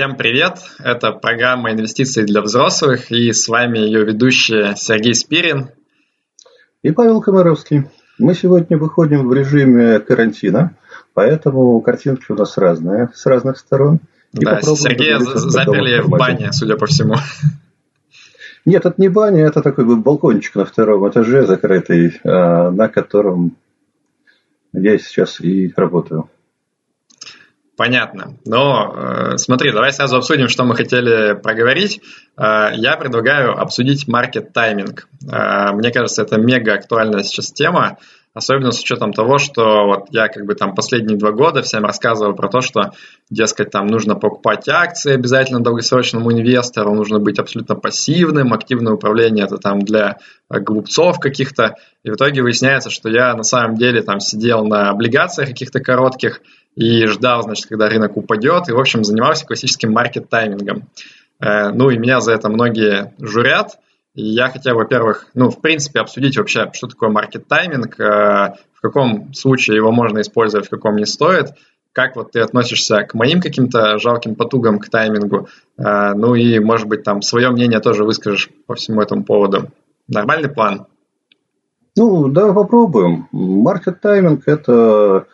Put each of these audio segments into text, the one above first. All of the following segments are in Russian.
Всем привет! Это программа «Инвестиции для взрослых» и с вами ее ведущий Сергей Спирин. И Павел Комаровский. Мы сегодня выходим в режиме карантина, поэтому картинки у нас разные, с разных сторон. И да, Сергея заперли в бане, судя по всему. Нет, это не баня, это такой балкончик на втором этаже закрытый, а, на котором я сейчас и работаю. Понятно. Но э, смотри, давай сразу обсудим, что мы хотели проговорить. Э, я предлагаю обсудить маркет тайминг. Э, мне кажется, это мега актуальная сейчас тема, особенно с учетом того, что вот я как бы там последние два года всем рассказывал про то, что, дескать, там нужно покупать акции обязательно долгосрочному инвестору, нужно быть абсолютно пассивным, активное управление это там для глупцов каких-то. И в итоге выясняется, что я на самом деле там сидел на облигациях каких-то коротких, и ждал, значит, когда рынок упадет, и, в общем, занимался классическим маркет-таймингом. Э, ну, и меня за это многие журят, я хотел, во-первых, ну, в принципе, обсудить вообще, что такое маркет-тайминг, э, в каком случае его можно использовать, в каком не стоит, как вот ты относишься к моим каким-то жалким потугам к таймингу, э, ну и, может быть, там свое мнение тоже выскажешь по всему этому поводу. Нормальный план? Ну, да, попробуем. Маркет-тайминг – это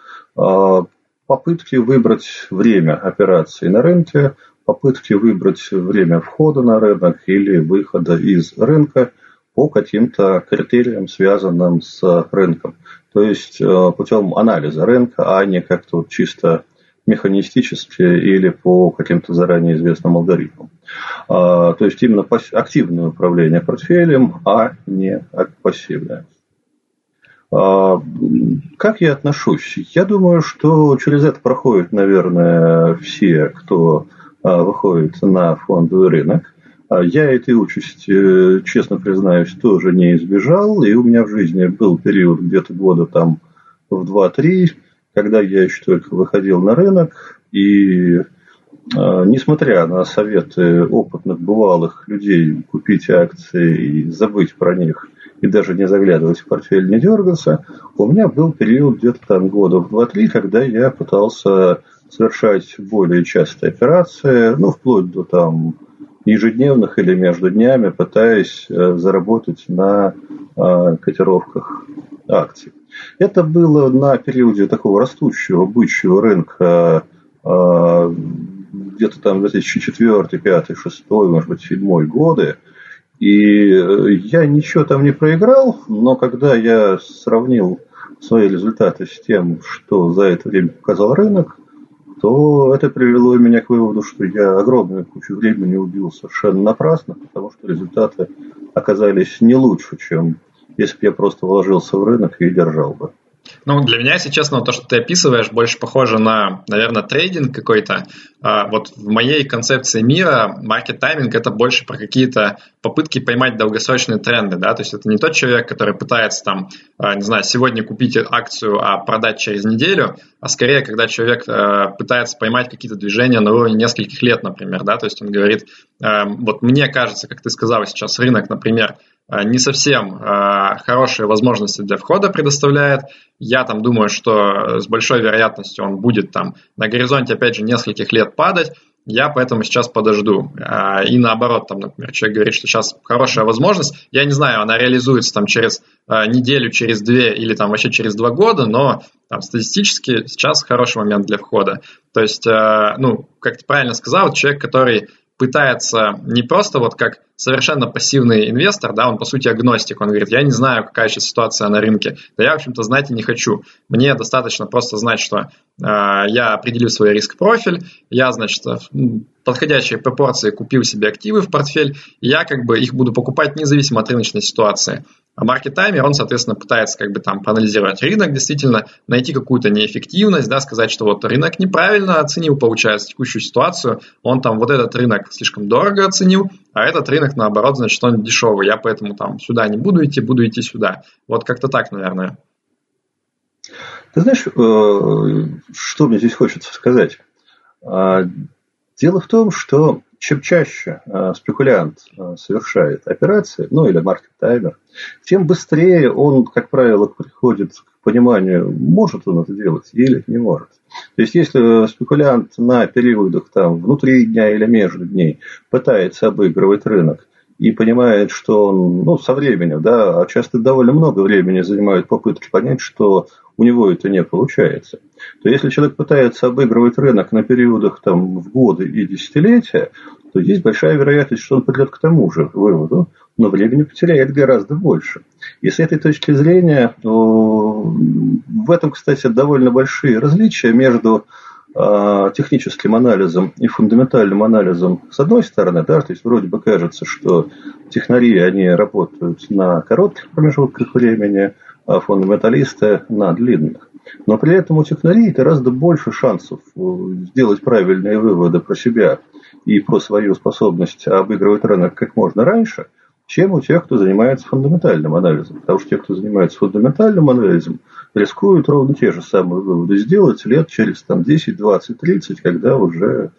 попытки выбрать время операции на рынке, попытки выбрать время входа на рынок или выхода из рынка по каким-то критериям, связанным с рынком. То есть э, путем анализа рынка, а не как-то чисто механистически или по каким-то заранее известным алгоритмам. А, то есть именно активное управление портфелем, а не пассивное. А, как я отношусь? Я думаю, что через это проходят, наверное, все, кто выходит на фондовый рынок. А я этой участи, честно признаюсь, тоже не избежал. И у меня в жизни был период где-то года там в 2-3, когда я еще только выходил на рынок. И несмотря на советы опытных бывалых людей купить акции и забыть про них – и даже не заглядывать в портфель, не дергаться, у меня был период где-то там года в 2-3, когда я пытался совершать более частые операции, ну, вплоть до там ежедневных или между днями, пытаясь э, заработать на э, котировках акций. Это было на периоде такого растущего бычьего рынка э, где-то там 2004, 2005, 2006, может быть, 2007 годы. И я ничего там не проиграл, но когда я сравнил свои результаты с тем, что за это время показал рынок, то это привело меня к выводу, что я огромную кучу времени убил совершенно напрасно, потому что результаты оказались не лучше, чем если бы я просто вложился в рынок и держал бы. Ну, для меня, если честно, то, что ты описываешь, больше похоже на, наверное, трейдинг какой-то. А, вот в моей концепции мира маркет тайминг это больше про какие-то попытки поймать долгосрочные тренды, да, то есть это не тот человек, который пытается там, а, не знаю, сегодня купить акцию, а продать через неделю, а скорее, когда человек а, пытается поймать какие-то движения на уровне нескольких лет, например, да, то есть он говорит, вот мне кажется, как ты сказал сейчас, рынок, например, не совсем э, хорошие возможности для входа предоставляет. Я там думаю, что с большой вероятностью он будет там на горизонте, опять же, нескольких лет падать. Я поэтому сейчас подожду. Э, и наоборот, там, например, человек говорит, что сейчас хорошая возможность. Я не знаю, она реализуется там через неделю, через две или там вообще через два года, но там, статистически сейчас хороший момент для входа. То есть, ну, как ты правильно сказал, человек, который пытается не просто вот как совершенно пассивный инвестор, да, он по сути агностик, он говорит, я не знаю, какая сейчас ситуация на рынке, да я, в общем-то, знать и не хочу. Мне достаточно просто знать, что э, я определю свой риск-профиль, я, значит, в подходящей пропорции купил себе активы в портфель, и я как бы их буду покупать независимо от рыночной ситуации. А маркет-таймер, он, соответственно, пытается как бы там проанализировать рынок, действительно найти какую-то неэффективность, да, сказать, что вот рынок неправильно оценил, получается, текущую ситуацию, он там вот этот рынок слишком дорого оценил, а этот рынок, наоборот, значит, он дешевый, я поэтому там сюда не буду идти, буду идти сюда. Вот как-то так, наверное. Ты знаешь, э, что мне здесь хочется сказать? Дело в том, что чем чаще э, спекулянт э, совершает операции, ну или маркет-таймер, тем быстрее он, как правило, приходит к пониманию, может он это делать или не может. То есть, если спекулянт на периодах там, внутри дня или между дней пытается обыгрывать рынок, и понимает, что он ну, со временем, да, а часто довольно много времени занимают попытки понять, что у него это не получается. То если человек пытается обыгрывать рынок на периодах там, в годы и десятилетия, то есть большая вероятность, что он придет к тому же выводу, но времени потеряет гораздо больше. И с этой точки зрения, в этом, кстати, довольно большие различия между а, техническим анализом и фундаментальным анализом с одной стороны, да, то есть вроде бы кажется, что технари, они работают на коротких промежутках времени, а фундаменталисты на длинных. Но при этом у технарей гораздо больше шансов э, сделать правильные выводы про себя и про свою способность обыгрывать рынок как можно раньше, чем у тех, кто занимается фундаментальным анализом. Потому что те, кто занимается фундаментальным анализом, рискуют ровно те же самые выводы сделать лет через там, 10, 20, 30, когда уже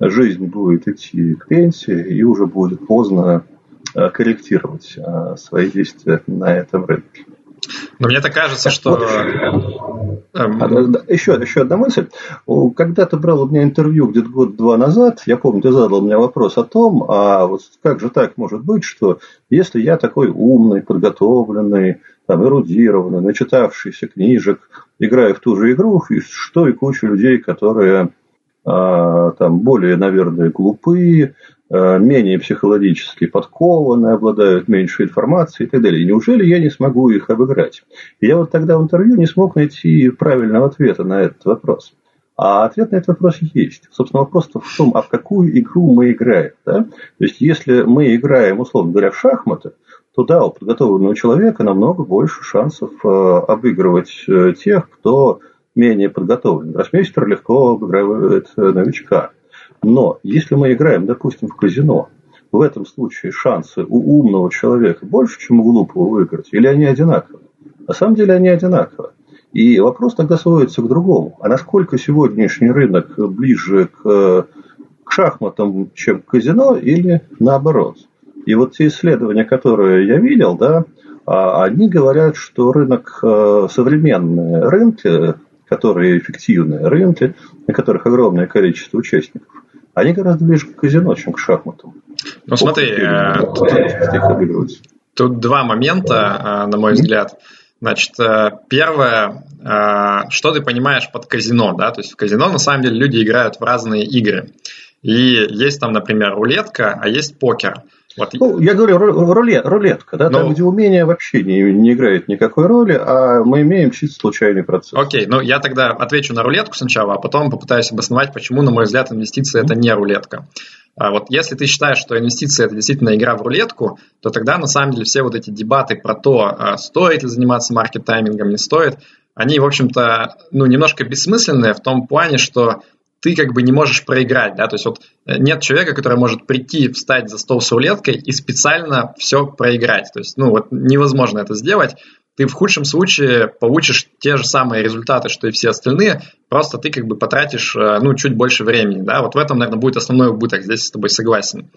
жизнь будет идти к пенсии и уже будет поздно э, корректировать э, свои действия на этом рынке. Но мне так кажется, что... Эм, а, еще, еще одна мысль. Когда ты брал у меня интервью где-то год-два назад, я помню, ты задал мне вопрос о том, а вот как же так может быть, что если я такой умный, подготовленный, там, эрудированный, начитавшийся книжек, играю в ту же игру, и что и куча людей, которые а, там более, наверное, глупые, Э, менее психологически подкованы, обладают меньше информации и так далее. неужели я не смогу их обыграть? И я вот тогда в интервью не смог найти правильного ответа на этот вопрос. А ответ на этот вопрос есть. Собственно, вопрос в том, а в какую игру мы играем. Да? То есть, если мы играем, условно говоря, в шахматы, то да, у подготовленного человека намного больше шансов э, обыгрывать э, тех, кто менее подготовлен. Гроссмейстер легко обыгрывает новичка. Но если мы играем, допустим, в казино, в этом случае шансы у умного человека больше, чем у глупого выиграть, или они одинаковы? На самом деле они одинаковы. И вопрос тогда сводится к другому. А насколько сегодняшний рынок ближе к, к шахматам, чем к казино, или наоборот? И вот те исследования, которые я видел, да, а, они говорят, что рынок, э, современные рынки, которые эффективные рынки, на которых огромное количество участников, они гораздо ближе к казино, чем к шахматам. Ну смотри, э, тут, тут два момента, э, на мой взгляд. Значит, э, первое, что ты понимаешь под казино, да, то есть в казино на самом деле люди играют в разные игры. И есть там, например, рулетка, а есть покер. Вот. Ну, я говорю, рулет, рулетка, да, ну, там, где умение вообще не, не играет никакой роли, а мы имеем чисто случайный процесс. Окей, ну я тогда отвечу на рулетку сначала, а потом попытаюсь обосновать, почему, на мой взгляд, инвестиции это не рулетка. А вот если ты считаешь, что инвестиции это действительно игра в рулетку, то тогда на самом деле все вот эти дебаты про то, а стоит ли заниматься маркет-таймингом, не стоит, они, в общем-то, ну, немножко бессмысленные в том плане, что ты как бы не можешь проиграть, да, то есть вот э, нет человека, который может прийти, встать за стол с рулеткой и специально все проиграть, то есть, ну, вот невозможно это сделать, ты в худшем случае получишь те же самые результаты, что и все остальные, просто ты как бы потратишь, э, ну, чуть больше времени, да, вот в этом, наверное, будет основной убыток, здесь с тобой согласен.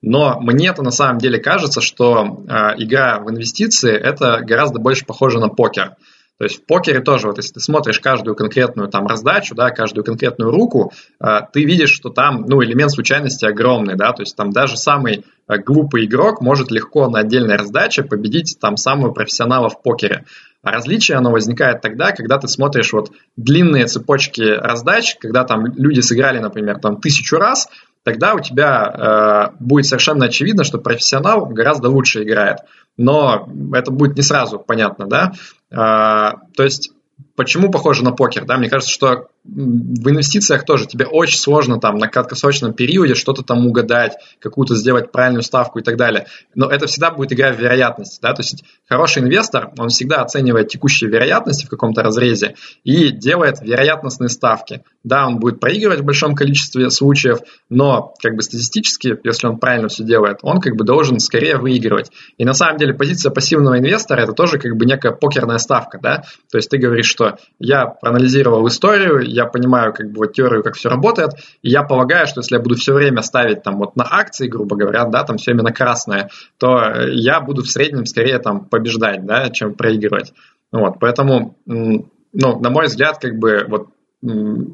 Но мне-то на самом деле кажется, что э, игра в инвестиции это гораздо больше похоже на покер. То есть в покере тоже, вот если ты смотришь каждую конкретную там раздачу, да, каждую конкретную руку, э, ты видишь, что там, ну, элемент случайности огромный, да, то есть там даже самый э, глупый игрок может легко на отдельной раздаче победить там самого профессионала в покере. А различие, оно возникает тогда, когда ты смотришь вот длинные цепочки раздач, когда там люди сыграли, например, там тысячу раз, тогда у тебя э, будет совершенно очевидно, что профессионал гораздо лучше играет. Но это будет не сразу понятно, да? Э, то есть Почему похоже на покер? Да? Мне кажется, что в инвестициях тоже тебе очень сложно там на краткосрочном периоде что-то там угадать, какую-то сделать правильную ставку и так далее. Но это всегда будет игра в вероятности. Да? То есть хороший инвестор, он всегда оценивает текущие вероятности в каком-то разрезе и делает вероятностные ставки. Да, он будет проигрывать в большом количестве случаев, но как бы статистически, если он правильно все делает, он как бы должен скорее выигрывать. И на самом деле позиция пассивного инвестора это тоже как бы некая покерная ставка. Да? То есть ты говоришь, что я проанализировал историю я понимаю как бы вот теорию, как все работает, и я полагаю, что если я буду все время ставить там вот на акции, грубо говоря, да, там все именно красное, то я буду в среднем скорее там побеждать, да, чем проигрывать. Вот, поэтому, ну, на мой взгляд, как бы вот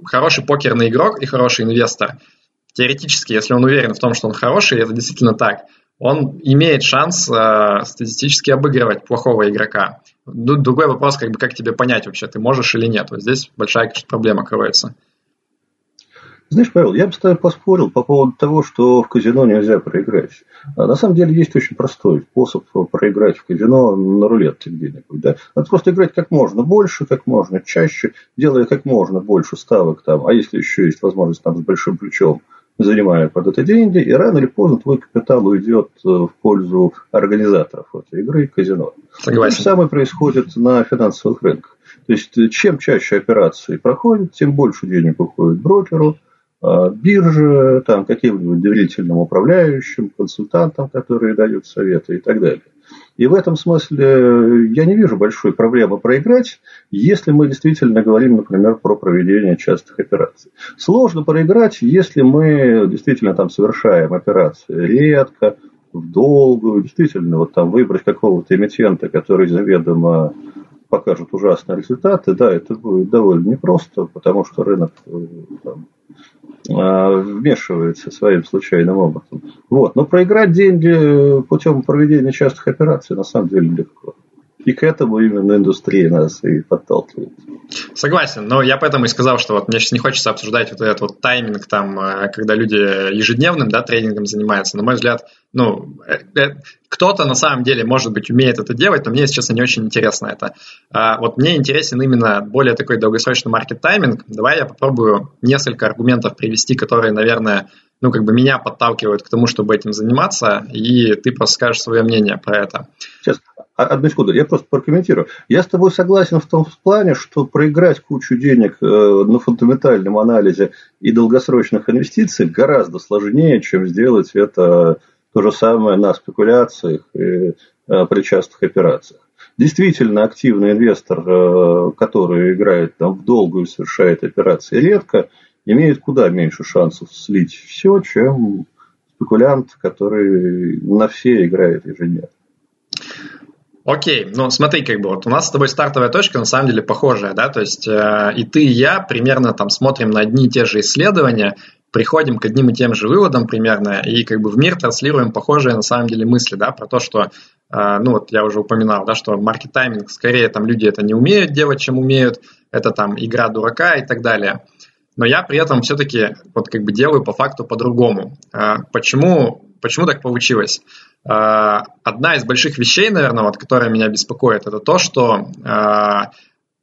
хороший покерный игрок и хороший инвестор, теоретически, если он уверен в том, что он хороший, это действительно так, он имеет шанс э, статистически обыгрывать плохого игрока. Другой вопрос, как бы, как тебе понять вообще, ты можешь или нет. Вот здесь большая, конечно, проблема кроется. Знаешь, Павел, я бы с тобой поспорил по поводу того, что в казино нельзя проиграть. А на самом деле есть очень простой способ проиграть в казино на рулетке где-нибудь. Да? Надо просто играть как можно больше, как можно чаще, делая как можно больше ставок там. А если еще есть возможность там с большим плечом, занимая под это деньги, и рано или поздно твой капитал уйдет э, в пользу организаторов этой игры казино. Согласен. То же самое происходит на финансовых рынках. То есть, э, чем чаще операции проходят, тем больше денег уходит брокеру, а, бирже, там, каким-нибудь доверительным управляющим, консультантам, которые дают советы и так далее. И в этом смысле э, я не вижу большой проблемы проиграть, если мы действительно говорим, например, про проведение частых операций. Сложно проиграть, если мы действительно там совершаем операции редко, в долгую, действительно, вот там выбрать какого-то эмитента, который заведомо покажет ужасные результаты, да, это будет довольно непросто, потому что рынок э, там, вмешивается своим случайным образом. Вот. Но проиграть деньги путем проведения частых операций на самом деле легко. И к этому именно индустрия нас и подталкивает. Согласен, но я поэтому и сказал, что вот мне сейчас не хочется обсуждать вот этот вот тайминг, там, э, когда люди ежедневным да, тренингом занимаются. На мой взгляд, ну, э, э, кто-то на самом деле, может быть, умеет это делать, но мне, если честно, не очень интересно это. А вот мне интересен именно более такой долгосрочный маркет-тайминг. Давай я попробую несколько аргументов привести, которые, наверное, ну, как бы меня подталкивают к тому, чтобы этим заниматься, и ты просто скажешь свое мнение про это. Сейчас, а, одну секунду, я просто прокомментирую. Я с тобой согласен в том плане, что проиграть кучу денег э, на фундаментальном анализе и долгосрочных инвестициях гораздо сложнее, чем сделать это то же самое на спекуляциях и э, при операциях. Действительно, активный инвестор, э, который играет там, в долгую, совершает операции редко, имеет куда меньше шансов слить все, чем спекулянт, который на все играет ежедневно. Окей, ну смотри, как бы вот у нас с тобой стартовая точка на самом деле похожая, да, то есть э, и ты, и я примерно там смотрим на одни и те же исследования, приходим к одним и тем же выводам примерно, и как бы в мир транслируем похожие на самом деле мысли, да, про то, что, э, ну вот я уже упоминал, да, что маркет-тайминг, скорее там люди это не умеют делать, чем умеют, это там игра дурака и так далее. Но я при этом все-таки вот как бы делаю по факту по-другому. Э, почему, почему так получилось? А, одна из больших вещей, наверное, вот, которая меня беспокоит, это то, что э,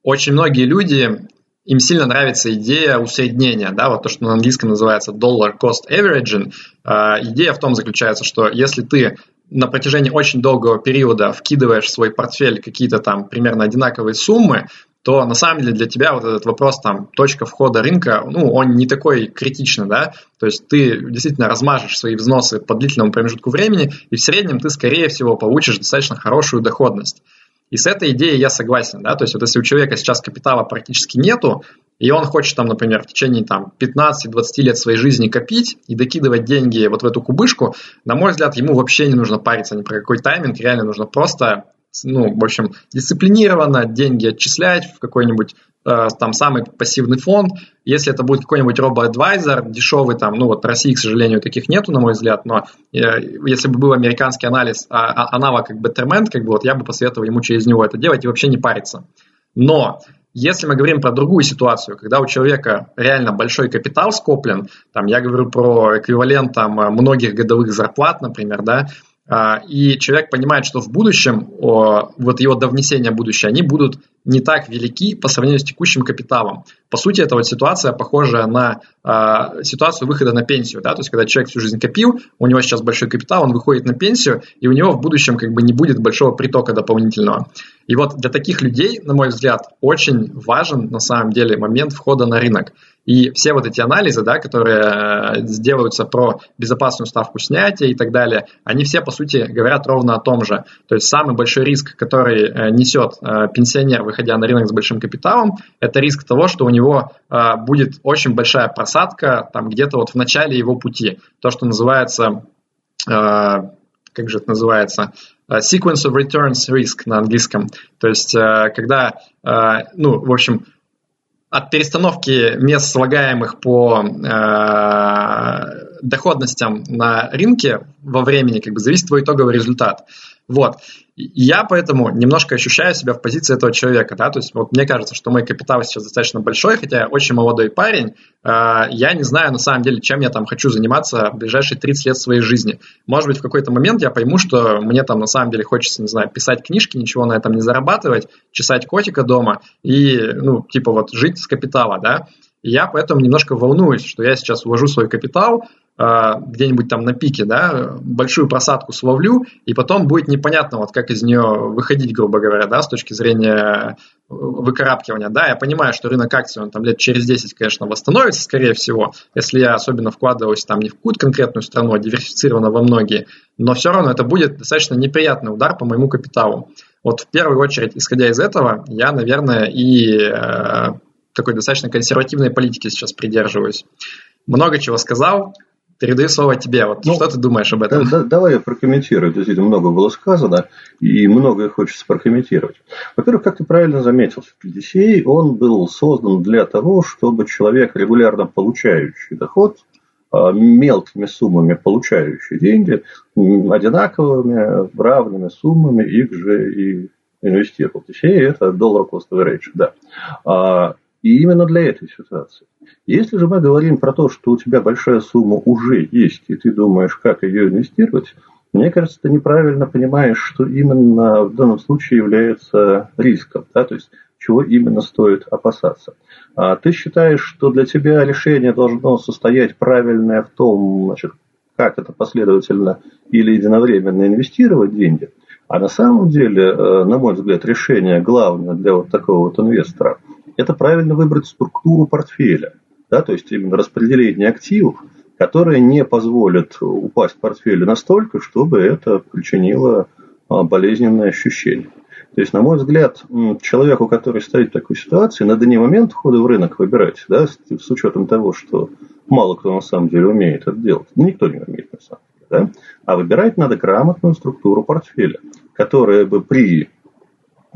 очень многие люди, им сильно нравится идея усреднения, да, вот то, что на английском называется dollar cost averaging. Э, идея в том заключается, что если ты на протяжении очень долгого периода вкидываешь в свой портфель какие-то там примерно одинаковые суммы, то на самом деле для тебя вот этот вопрос там точка входа рынка, ну, он не такой критичный, да, то есть ты действительно размажешь свои взносы по длительному промежутку времени, и в среднем ты, скорее всего, получишь достаточно хорошую доходность. И с этой идеей я согласен, да, то есть вот если у человека сейчас капитала практически нету, и он хочет там, например, в течение там 15-20 лет своей жизни копить и докидывать деньги вот в эту кубышку, на мой взгляд, ему вообще не нужно париться ни про какой тайминг, реально нужно просто ну, в общем, дисциплинированно деньги отчислять в какой-нибудь там самый пассивный фонд. Если это будет какой-нибудь робо-адвайзер, дешевый там, ну вот в России, к сожалению, таких нету, на мой взгляд, но э, если бы был американский анализ, а, а, аналог как Betterment, как бы вот я бы посоветовал ему через него это делать и вообще не париться. Но если мы говорим про другую ситуацию, когда у человека реально большой капитал скоплен, там я говорю про эквивалент там многих годовых зарплат, например, да, и человек понимает, что в будущем, вот его до внесения будущее, они будут не так велики по сравнению с текущим капиталом. По сути, это вот ситуация похожая на э, ситуацию выхода на пенсию. Да? То есть, когда человек всю жизнь копил, у него сейчас большой капитал, он выходит на пенсию, и у него в будущем как бы не будет большого притока дополнительного. И вот для таких людей, на мой взгляд, очень важен на самом деле момент входа на рынок. И все вот эти анализы, да, которые сделаются про безопасную ставку снятия и так далее, они все, по сути, говорят ровно о том же. То есть самый большой риск, который несет пенсионер, выходя на рынок с большим капиталом, это риск того, что у него будет очень большая просадка там где-то вот в начале его пути. То, что называется как же это называется, э, sequence of returns risk на английском. То есть, э, когда, э, ну, в общем, от перестановки мест слагаемых по доходностям на рынке во времени как бы зависит твой итоговый результат. Вот. Я поэтому немножко ощущаю себя в позиции этого человека, да, то есть вот мне кажется, что мой капитал сейчас достаточно большой, хотя я очень молодой парень, э, я не знаю на самом деле, чем я там хочу заниматься в ближайшие 30 лет своей жизни. Может быть, в какой-то момент я пойму, что мне там на самом деле хочется, не знаю, писать книжки, ничего на этом не зарабатывать, чесать котика дома и, ну, типа вот жить с капитала, да, и я поэтому немножко волнуюсь, что я сейчас вложу свой капитал, а, где-нибудь там на пике, да, большую просадку словлю, и потом будет непонятно, вот как из нее выходить, грубо говоря, да, с точки зрения выкарабкивания, да, я понимаю, что рынок акций, он там лет через 10, конечно, восстановится, скорее всего, если я особенно вкладываюсь там не в какую-то конкретную страну, а диверсифицированно во многие, но все равно это будет достаточно неприятный удар по моему капиталу. Вот в первую очередь, исходя из этого, я, наверное, и э, такой достаточно консервативной политики сейчас придерживаюсь. Много чего сказал, Передаю слово тебе. Вот ну, что ты думаешь об этом? Да, да, давай я прокомментирую. Действительно, много было сказано, и многое хочется прокомментировать. Во-первых, как ты правильно заметил, DCA, он был создан для того, чтобы человек, регулярно получающий доход, а, мелкими суммами получающий деньги, одинаковыми, равными суммами их же и инвестировал. DCA – это доллар cost average, да. И именно для этой ситуации. Если же мы говорим про то, что у тебя большая сумма уже есть, и ты думаешь, как ее инвестировать, мне кажется, ты неправильно понимаешь, что именно в данном случае является риском, да, то есть чего именно стоит опасаться. А ты считаешь, что для тебя решение должно состоять правильное в том, значит, как это последовательно или единовременно инвестировать деньги, а на самом деле, э, на мой взгляд, решение главное для вот такого вот инвестора – это правильно выбрать структуру портфеля, да, то есть именно распределение активов, которое не позволит упасть портфелю настолько, чтобы это причинило а, болезненное ощущение. То есть, на мой взгляд, человеку, который стоит в такой ситуации, надо не момент входа в рынок выбирать, да, с, учетом того, что мало кто на самом деле умеет это делать. Никто не умеет на самом деле. Да? А выбирать надо грамотную структуру портфеля, которая бы при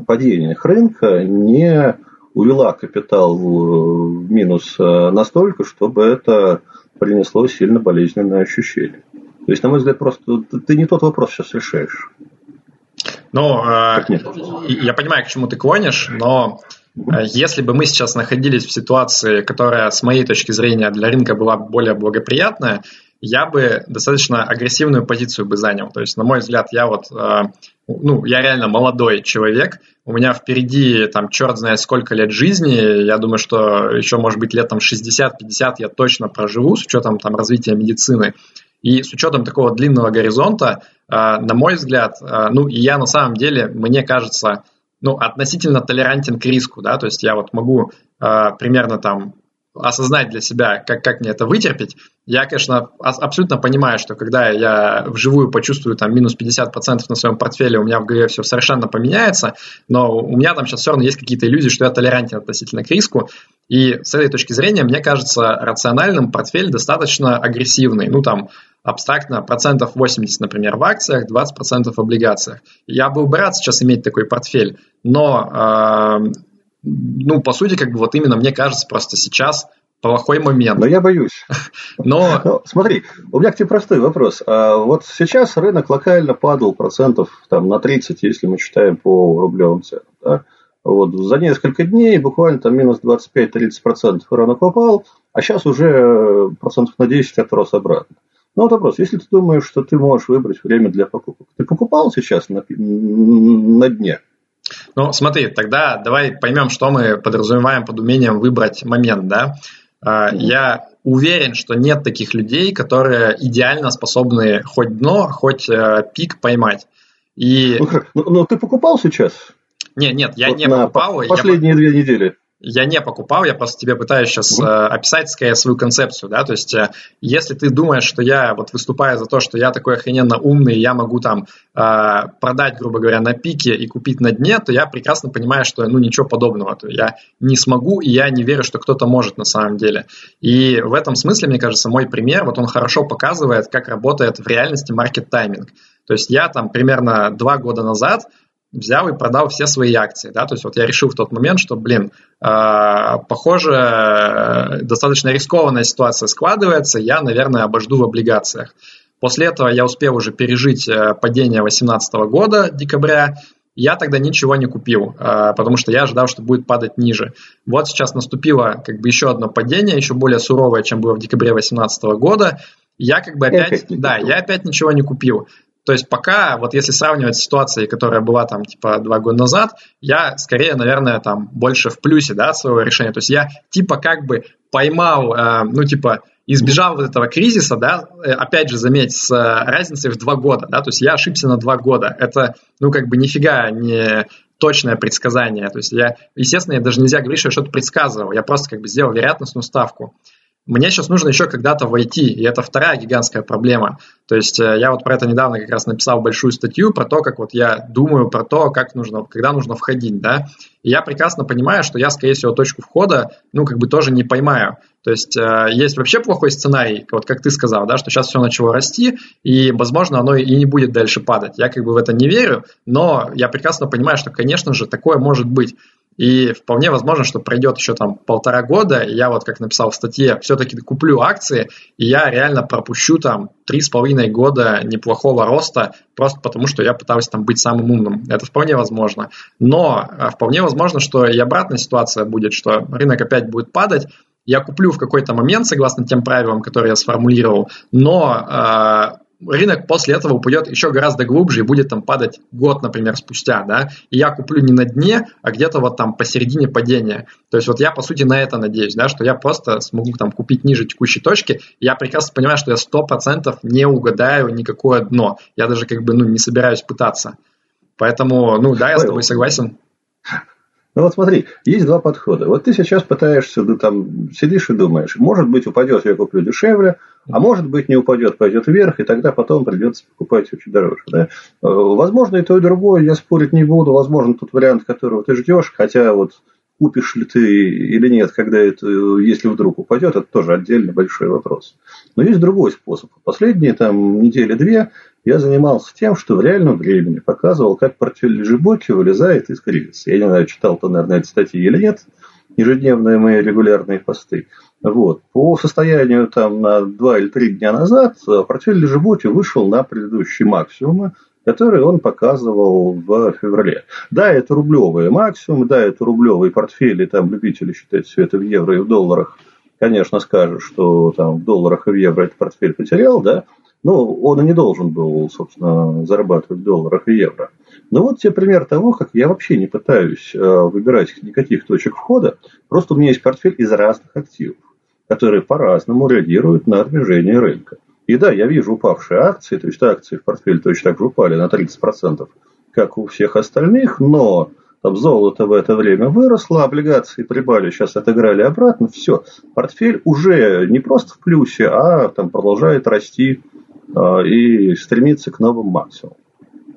падениях рынка не увела капитал в минус э, настолько, чтобы это принесло сильно болезненное ощущение. То есть, на мой взгляд, просто ты не тот вопрос сейчас решаешь. Ну, э, я понимаю, к чему ты клонишь, но э, если бы мы сейчас находились в ситуации, которая, с моей точки зрения, для рынка была более благоприятная, я бы достаточно агрессивную позицию бы занял. То есть, на мой взгляд, я вот, э, ну, я реально молодой человек, у меня впереди там черт знает сколько лет жизни, я думаю, что еще, может быть, лет там 60-50 я точно проживу с учетом там развития медицины. И с учетом такого длинного горизонта, э, на мой взгляд, э, ну, и я на самом деле, мне кажется, ну, относительно толерантен к риску, да, то есть я вот могу примерно там осознать для себя, как, как мне это вытерпеть. Я, конечно, абсолютно понимаю, что когда я вживую почувствую там минус 50% на своем портфеле, у меня в голове все совершенно поменяется, но у меня там сейчас все равно есть какие-то иллюзии, что я толерантен относительно к риску. И с этой точки зрения, мне кажется, рациональным портфель достаточно агрессивный. Ну, там, абстрактно, процентов 80, например, в акциях, 20% в облигациях. Я был бы рад сейчас иметь такой портфель, но э, ну, по сути, как бы вот именно мне кажется, просто сейчас плохой момент. Но я боюсь. Но... Ну, смотри, у меня к тебе простой вопрос. А вот сейчас рынок локально падал процентов там, на 30, если мы считаем по рублевым ценам. Да? Вот, за несколько дней буквально там минус 25-30% рынок попал, а сейчас уже процентов на 10 отрос обратно. Ну вот вопрос, если ты думаешь, что ты можешь выбрать время для покупок, ты покупал сейчас на, на дне? Ну, смотри, тогда давай поймем, что мы подразумеваем под умением выбрать момент, да. А, я уверен, что нет таких людей, которые идеально способны хоть дно, хоть э, пик поймать. И... Ну, как? Ну, ну ты покупал сейчас? Нет, нет, я вот не покупал. Последние я... две недели. Я не покупал, я просто тебе пытаюсь сейчас э, описать скорее свою концепцию, да, то есть э, если ты думаешь, что я вот выступаю за то, что я такой охрененно умный, я могу там э, продать, грубо говоря, на пике и купить на дне, то я прекрасно понимаю, что ну ничего подобного, то я не смогу и я не верю, что кто-то может на самом деле. И в этом смысле, мне кажется, мой пример, вот он хорошо показывает, как работает в реальности маркет-тайминг. То есть я там примерно два года назад взял и продал все свои акции, да, то есть вот я решил в тот момент, что, блин, э, похоже, достаточно рискованная ситуация складывается, я, наверное, обожду в облигациях. После этого я успел уже пережить э, падение 2018 года, декабря, я тогда ничего не купил, э, потому что я ожидал, что будет падать ниже. Вот сейчас наступило как бы еще одно падение, еще более суровое, чем было в декабре 2018 года. Я как бы опять, опять да, я опять ничего не купил. То есть пока, вот если сравнивать с ситуацией, которая была там типа два года назад, я скорее, наверное, там больше в плюсе, да, своего решения. То есть я типа как бы поймал, э, ну типа избежал вот этого кризиса, да, э, опять же, заметь, с э, разницей в два года, да, то есть я ошибся на два года. Это, ну, как бы нифига не точное предсказание. То есть я, естественно, я даже нельзя говорить, что я что-то предсказывал. Я просто как бы сделал вероятностную ставку. Мне сейчас нужно еще когда-то войти, и это вторая гигантская проблема. То есть э, я вот про это недавно как раз написал большую статью про то, как вот я думаю про то, как нужно, когда нужно входить, да. И я прекрасно понимаю, что я, скорее всего, точку входа, ну, как бы тоже не поймаю. То есть э, есть вообще плохой сценарий, вот как ты сказал, да, что сейчас все начало расти, и, возможно, оно и не будет дальше падать. Я как бы в это не верю, но я прекрасно понимаю, что, конечно же, такое может быть. И вполне возможно, что пройдет еще там полтора года, и я вот, как написал в статье, все-таки куплю акции, и я реально пропущу там три с половиной года неплохого роста, просто потому что я пытался там быть самым умным. Это вполне возможно. Но а, вполне возможно, что и обратная ситуация будет, что рынок опять будет падать, я куплю в какой-то момент, согласно тем правилам, которые я сформулировал, но а, рынок после этого упадет еще гораздо глубже и будет там падать год, например, спустя, да, и я куплю не на дне, а где-то вот там посередине падения. То есть вот я, по сути, на это надеюсь, да, что я просто смогу там купить ниже текущей точки. Я прекрасно понимаю, что я сто процентов не угадаю никакое дно. Я даже как бы, ну, не собираюсь пытаться. Поэтому, ну, да, я с тобой согласен. Ну вот смотри, есть два подхода. Вот ты сейчас пытаешься, ты там сидишь и думаешь, может быть упадет, я куплю дешевле, а может быть не упадет, пойдет вверх, и тогда потом придется покупать очень дороже. Да? Э, возможно, и то, и другое, я спорить не буду. Возможно, тот вариант, которого ты ждешь, хотя вот купишь ли ты или нет, когда это, если вдруг упадет, это тоже отдельно большой вопрос. Но есть другой способ. Последние там недели-две я занимался тем, что в реальном времени показывал, как портфель Лежебоки вылезает из кризиса. Я не знаю, читал ты, наверное, эти статьи или нет. Ежедневные мои регулярные посты. Вот. По состоянию там на 2 или 3 дня назад портфель Лежебоки вышел на предыдущие максимумы, которые он показывал в феврале. Да, это рублевые максимумы, да, это рублевые портфели, там любители считать все это в евро и в долларах, конечно, скажут, что там в долларах и в евро этот портфель потерял, да, ну, он и не должен был, собственно, зарабатывать в долларах и евро. Но вот тебе пример того, как я вообще не пытаюсь э, выбирать никаких точек входа. Просто у меня есть портфель из разных активов, которые по-разному реагируют на движение рынка. И да, я вижу упавшие акции, то есть акции в портфеле точно так же упали на 30%, как у всех остальных, но там золото в это время выросло, облигации прибавили, сейчас отыграли обратно, все. Портфель уже не просто в плюсе, а там продолжает расти а, и стремится к новым максимумам.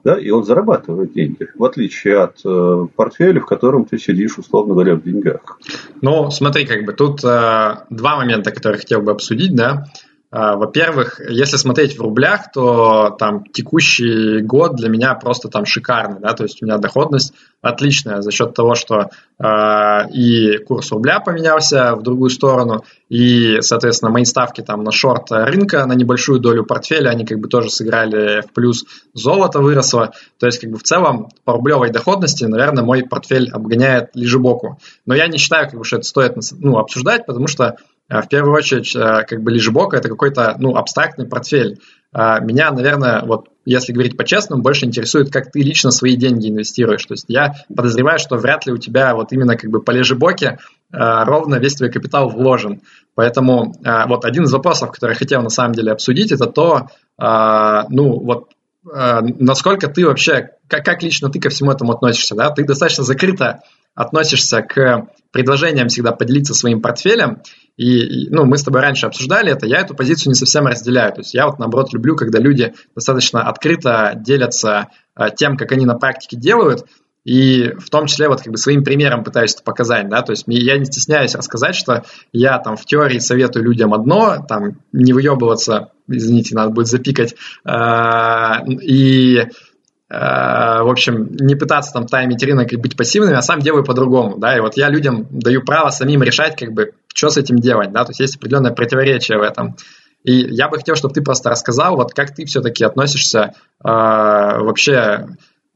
Да, и он зарабатывает деньги, в отличие от э, портфеля, в котором ты сидишь, условно говоря, в деньгах. Ну, смотри, как бы тут э, два момента, которые хотел бы обсудить, да. А, во-первых, если смотреть в рублях, то там текущий год для меня просто там шикарный, да, то есть у меня доходность отличная за счет того, что э, и курс рубля поменялся в другую сторону, и, соответственно, мои ставки там на шорт рынка, на небольшую долю портфеля, они как бы тоже сыграли в плюс, золото выросло, то есть как бы в целом по рублевой доходности, наверное, мой портфель обгоняет лежебоку. Но я не считаю, как бы, что это стоит ну, обсуждать, потому что в первую очередь, а, как бы лежебока это какой-то, ну, абстрактный портфель. А, меня, наверное, вот если говорить по-честному, больше интересует, как ты лично свои деньги инвестируешь. То есть я подозреваю, что вряд ли у тебя вот именно как бы по лежебоке ровно весь твой капитал вложен. Поэтому вот один из вопросов, который я хотел на самом деле обсудить, это то, ну, вот насколько ты вообще, как, как лично ты ко всему этому относишься, да? Ты достаточно закрыто относишься к предложениям всегда поделиться своим портфелем. И, ну, мы с тобой раньше обсуждали это, я эту позицию не совсем разделяю. То есть я вот, наоборот, люблю, когда люди достаточно открыто делятся тем, как они на практике делают, и в том числе вот как бы своим примером пытаюсь это показать, да, то есть я не стесняюсь рассказать, что я там в теории советую людям одно, там не выебываться, извините, надо будет запикать, а, и а, в общем, не пытаться там таймить рынок и быть пассивными, а сам делаю по-другому, да, и вот я людям даю право самим решать, как бы, что с этим делать, да, то есть есть определенное противоречие в этом. И я бы хотел, чтобы ты просто рассказал, вот как ты все-таки относишься э, вообще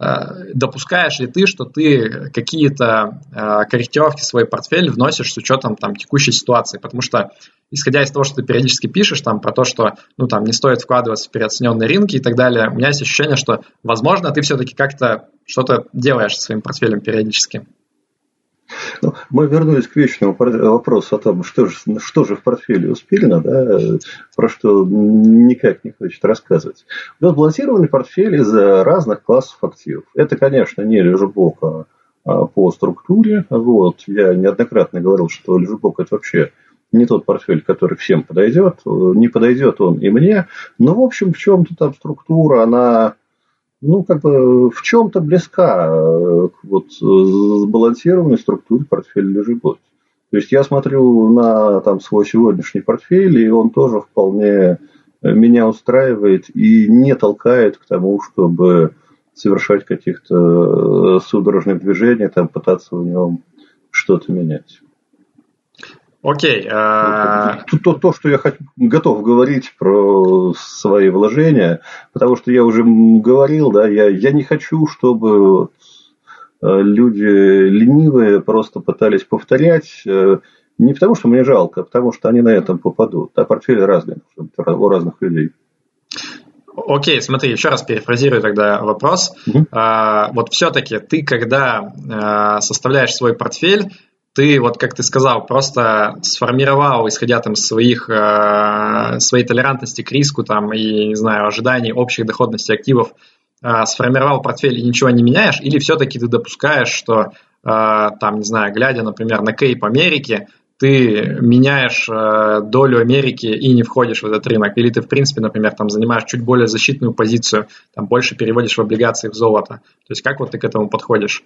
Э, допускаешь ли ты, что ты какие-то э, корректировки в свой портфель вносишь с учетом там, текущей ситуации? Потому что, исходя из того, что ты периодически пишешь там, про то, что ну, там, не стоит вкладываться в переоцененные рынки и так далее, у меня есть ощущение, что, возможно, ты все-таки как-то что-то делаешь со своим портфелем периодически. Ну, мы вернулись к вечному вопросу о том, что же, что же в портфеле у Спилина, да, про что никак не хочет рассказывать. У нас балансированный портфель из разных классов активов. Это, конечно, не лежебока а по структуре. Вот. Я неоднократно говорил, что лежебок это вообще не тот портфель, который всем подойдет. Не подойдет он и мне. Но, в общем, в чем-то там структура, она ну, как бы в чем-то близка э, вот сбалансированной структуре портфеля лежебот. То есть я смотрю на там, свой сегодняшний портфель, и он тоже вполне меня устраивает и не толкает к тому, чтобы совершать каких-то э, судорожных движений, там, пытаться в нем что-то менять. Окей. А... То, то, что я готов говорить про свои вложения, потому что я уже говорил, да, я, я не хочу, чтобы э, люди ленивые просто пытались повторять, э, не потому что мне жалко, а потому что они на этом попадут. А портфели разные у разных людей. Окей, смотри, еще раз перефразирую тогда вопрос. Угу. А, вот все-таки ты, когда а, составляешь свой портфель, ты, вот как ты сказал, просто сформировал, исходя там своих, э, своей толерантности к риску там и, не знаю, ожиданий общих доходности активов, э, сформировал портфель и ничего не меняешь, или все-таки ты допускаешь, что э, там, не знаю, глядя, например, на кейп Америки, ты меняешь э, долю Америки и не входишь в этот рынок, или ты, в принципе, например, там занимаешь чуть более защитную позицию, там больше переводишь в облигации в золото. То есть как вот ты к этому подходишь?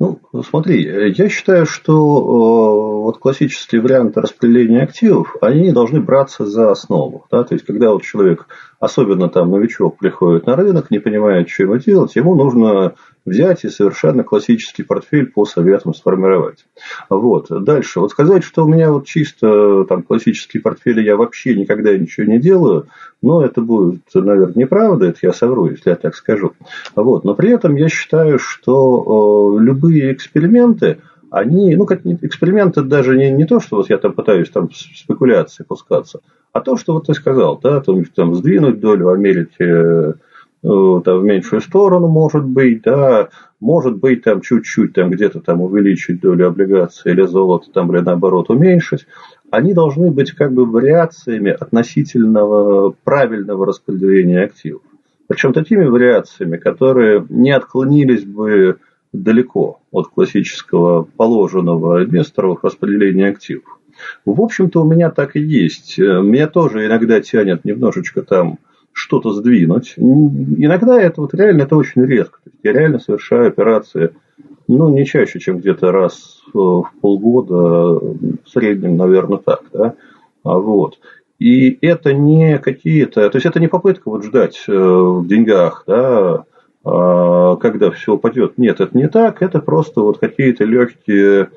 Ну, смотри, я считаю, что э, вот классические варианты распределения активов, они должны браться за основу. Да? То есть, когда вот человек, особенно там новичок, приходит на рынок, не понимает, что ему делать, ему нужно взять и совершенно классический портфель по советам сформировать. Вот. Дальше. Вот сказать, что у меня вот чисто там классический портфель, я вообще никогда ничего не делаю, но это будет, наверное, неправда, это я совру, если я так скажу. Вот. Но при этом я считаю, что э, любые эксперименты, они, ну, эксперименты даже не, не то, что вот я там пытаюсь там спекуляции пускаться, а то, что вот ты сказал, да, там, там сдвинуть долю Америки Э, там, в меньшую сторону, может быть, да, может быть, там чуть-чуть там где-то там увеличить долю облигаций или золота, там, или наоборот уменьшить, они должны быть как бы вариациями относительного правильного распределения активов. Причем такими вариациями, которые не отклонились бы далеко от классического положенного инвесторовых распределения активов. В общем-то, у меня так и есть. Меня тоже иногда тянет немножечко там что-то сдвинуть. Иногда это вот реально это очень редко. То есть я реально совершаю операции, ну, не чаще, чем где-то раз в полгода, в среднем, наверное, так, да. А вот. И это не какие-то, то есть это не попытка вот ждать э, в деньгах, да, когда все упадет. Нет, это не так, это просто вот какие-то легкие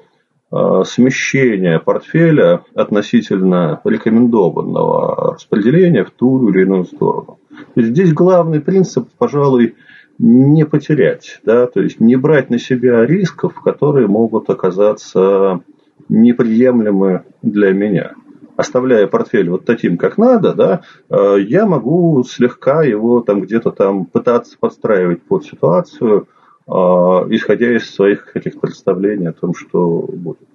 Э, смещение портфеля относительно рекомендованного распределения в ту или иную сторону. То есть здесь главный принцип, пожалуй, не потерять, да, то есть не брать на себя рисков, которые могут оказаться неприемлемы для меня. Оставляя портфель вот таким, как надо, да, э, я могу слегка его там где-то там пытаться подстраивать под ситуацию, а, исходя из своих каких-то представлений о том, что будет.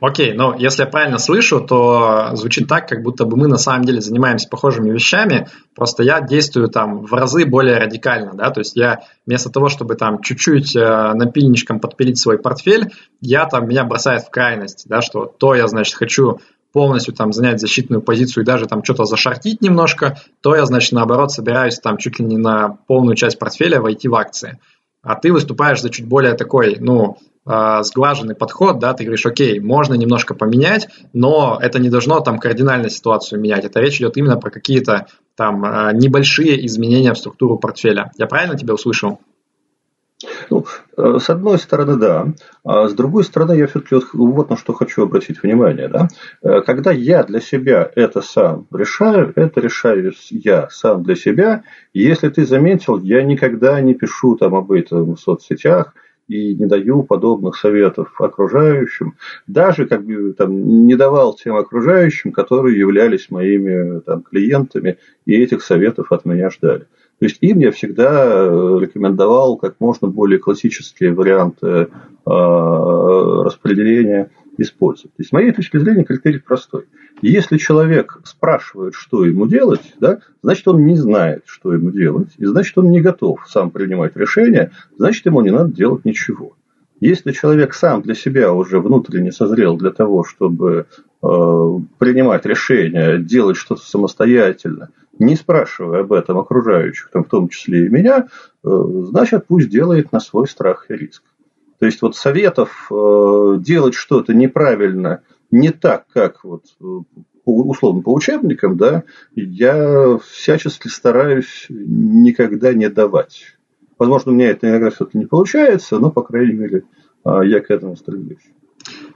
Окей, но если я правильно слышу, то звучит так, как будто бы мы на самом деле занимаемся похожими вещами, просто я действую там в разы более радикально, да, то есть я вместо того, чтобы там чуть-чуть э, напильничком подпилить свой портфель, я там, меня бросает в крайность, да, что то я, значит, хочу полностью там занять защитную позицию и даже там что-то зашортить немножко, то я, значит, наоборот собираюсь там чуть ли не на полную часть портфеля войти в акции. А ты выступаешь за чуть более такой, ну, э, сглаженный подход, да, ты говоришь, окей, можно немножко поменять, но это не должно там кардинально ситуацию менять. Это речь идет именно про какие-то там э, небольшие изменения в структуру портфеля. Я правильно тебя услышал? Ну, э, с одной стороны, да. А с другой стороны, я все-таки вот, вот на что хочу обратить внимание. Да? Э, когда я для себя это сам решаю, это решаю я сам для себя. Если ты заметил, я никогда не пишу там об этом в соцсетях, и не даю подобных советов окружающим, даже как бы там не давал тем окружающим, которые являлись моими там, клиентами, и этих советов от меня ждали. То есть им я всегда э, рекомендовал как можно более классические варианты э, распределения использовать. То есть, с моей точки зрения, критерий простой. Если человек спрашивает, что ему делать, да, значит, он не знает, что ему делать, и значит, он не готов сам принимать решения, значит, ему не надо делать ничего. Если человек сам для себя уже внутренне созрел для того, чтобы принимать решения, делать что-то самостоятельно, не спрашивая об этом окружающих, там, в том числе и меня, э, значит, пусть делает на свой страх и риск. То есть вот советов э, делать что-то неправильно, не так, как вот э, условно по учебникам, да, я всячески стараюсь никогда не давать. Возможно, у меня это иногда все-таки не получается, но, по крайней мере, я к этому стремлюсь.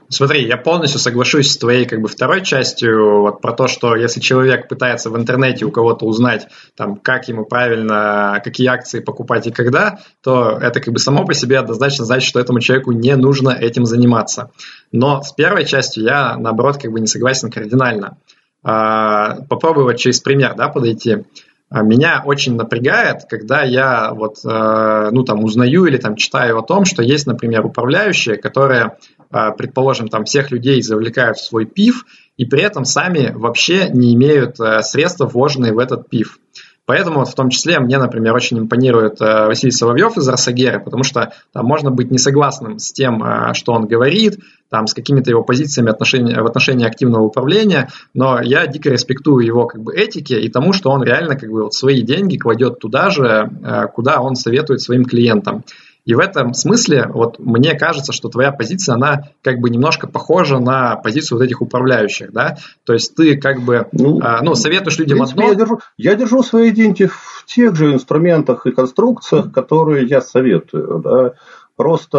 Смотри, я полностью соглашусь с твоей как бы второй частью вот про то, что если человек пытается в интернете у кого-то узнать, там, как ему правильно, какие акции покупать и когда, то это как бы само по себе однозначно значит, что этому человеку не нужно этим заниматься. Но с первой частью я, наоборот, как бы не согласен кардинально. А, попробую через пример да, подойти. А, меня очень напрягает, когда я вот, э, ну, там, узнаю или там читаю о том, что есть, например, управляющие, которые, э, предположим, там, всех людей завлекают в свой пив, и при этом сами вообще не имеют э, средств, вложенные в этот пив. Поэтому вот в том числе мне, например, очень импонирует э, Василий Соловьев из Росагеры, потому что там можно быть не согласным с тем, э, что он говорит, там, с какими-то его позициями отношения, в отношении активного управления, но я дико респектую его как бы этике и тому, что он реально как бы вот свои деньги кладет туда же, э, куда он советует своим клиентам. И в этом смысле, вот мне кажется, что твоя позиция, она как бы немножко похожа на позицию вот этих управляющих, да? То есть ты как бы, ну, а, ну советуешь людям принципе, одно... Я держу, я держу свои деньги в тех же инструментах и конструкциях, которые я советую, да? Просто,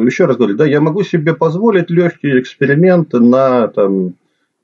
еще раз говорю, да, я могу себе позволить легкие эксперименты на там,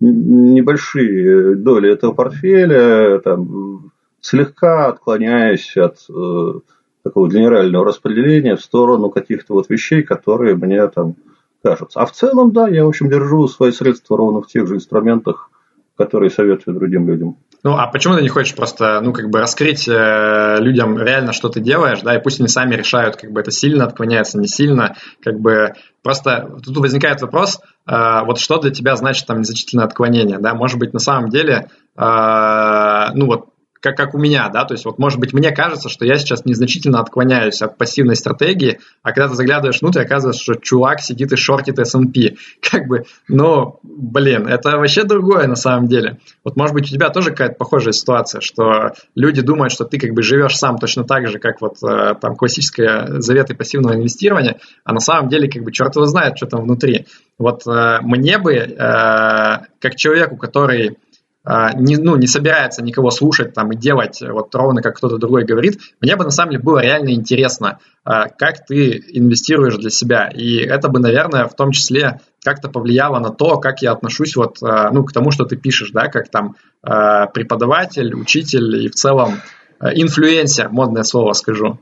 небольшие доли этого портфеля, там, слегка отклоняясь от э, такого генерального распределения в сторону каких-то вот вещей, которые мне там кажутся. А в целом, да, я, в общем, держу свои средства ровно в тех же инструментах, которые советую другим людям. Ну, а почему ты не хочешь просто, ну, как бы раскрыть э, людям реально, что ты делаешь, да, и пусть они сами решают, как бы это сильно отклоняется, не сильно, как бы просто тут возникает вопрос, э, вот что для тебя значит там незначительное отклонение, да, может быть, на самом деле, э, ну, вот как, как у меня, да, то есть вот может быть мне кажется, что я сейчас незначительно отклоняюсь от пассивной стратегии, а когда ты заглядываешь внутрь, оказывается, что чувак сидит и шортит S&P, как бы, ну, блин, это вообще другое на самом деле. Вот может быть у тебя тоже какая-то похожая ситуация, что люди думают, что ты как бы живешь сам точно так же, как вот э, там классические заветы пассивного инвестирования, а на самом деле как бы черт его знает, что там внутри. Вот э, мне бы, э, как человеку, который не, ну, не собирается никого слушать там, и делать вот ровно как кто-то другой говорит, мне бы на самом деле было реально интересно, а, как ты инвестируешь для себя. И это бы, наверное, в том числе как-то повлияло на то, как я отношусь вот, а, ну, к тому, что ты пишешь, да, как там преподаватель, учитель и в целом инфлюенсер, модное слово скажу.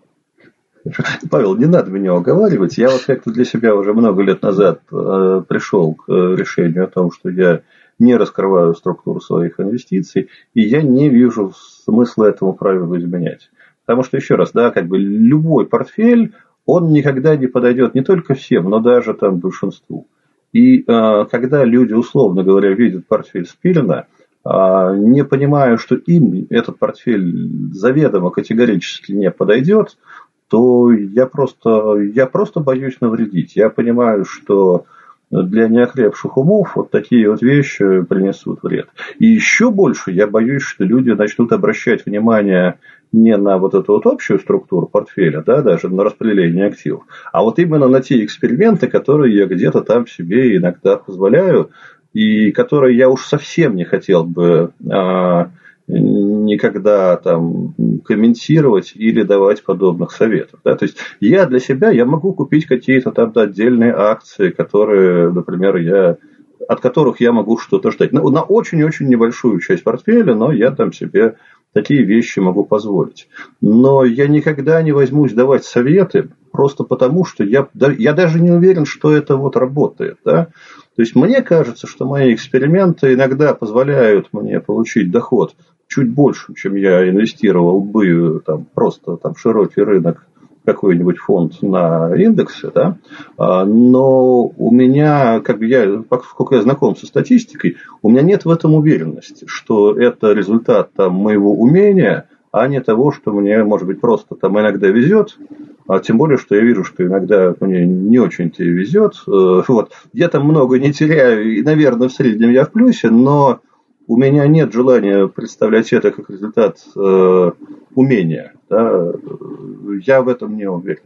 Павел, не надо меня уговаривать. Я вот как-то для себя уже много лет назад пришел к решению о том, что я не раскрываю структуру своих инвестиций, и я не вижу смысла этому правилу изменять. Потому что, еще раз, да, как бы любой портфель, он никогда не подойдет не только всем, но даже там большинству. И э, когда люди, условно говоря, видят портфель Спилина, э, не понимая, что им этот портфель заведомо категорически не подойдет, то я просто, я просто боюсь навредить. Я понимаю, что для неокрепших умов вот такие вот вещи принесут вред. И еще больше я боюсь, что люди начнут обращать внимание не на вот эту вот общую структуру портфеля, да, даже на распределение активов, а вот именно на те эксперименты, которые я где-то там себе иногда позволяю, и которые я уж совсем не хотел бы а, никогда там комментировать или давать подобных советов. Да? То есть я для себя я могу купить какие-то там отдельные акции, которые, например, я от которых я могу что-то ждать. На, на очень-очень небольшую часть портфеля, но я там себе такие вещи могу позволить. Но я никогда не возьмусь давать советы, просто потому что я, я даже не уверен, что это вот работает. Да? То есть мне кажется, что мои эксперименты иногда позволяют мне получить доход чуть больше, чем я инвестировал бы там, просто там, в широкий рынок какой-нибудь фонд на индексе, да, а, но у меня, как бы я, поскольку я знаком со статистикой, у меня нет в этом уверенности, что это результат там, моего умения, а не того, что мне, может быть, просто там иногда везет, а тем более, что я вижу, что иногда мне не очень-то и везет. Э, вот. Я там много не теряю, и, наверное, в среднем я в плюсе, но у меня нет желания представлять это как результат э, умения. Да? Я в этом не уверен.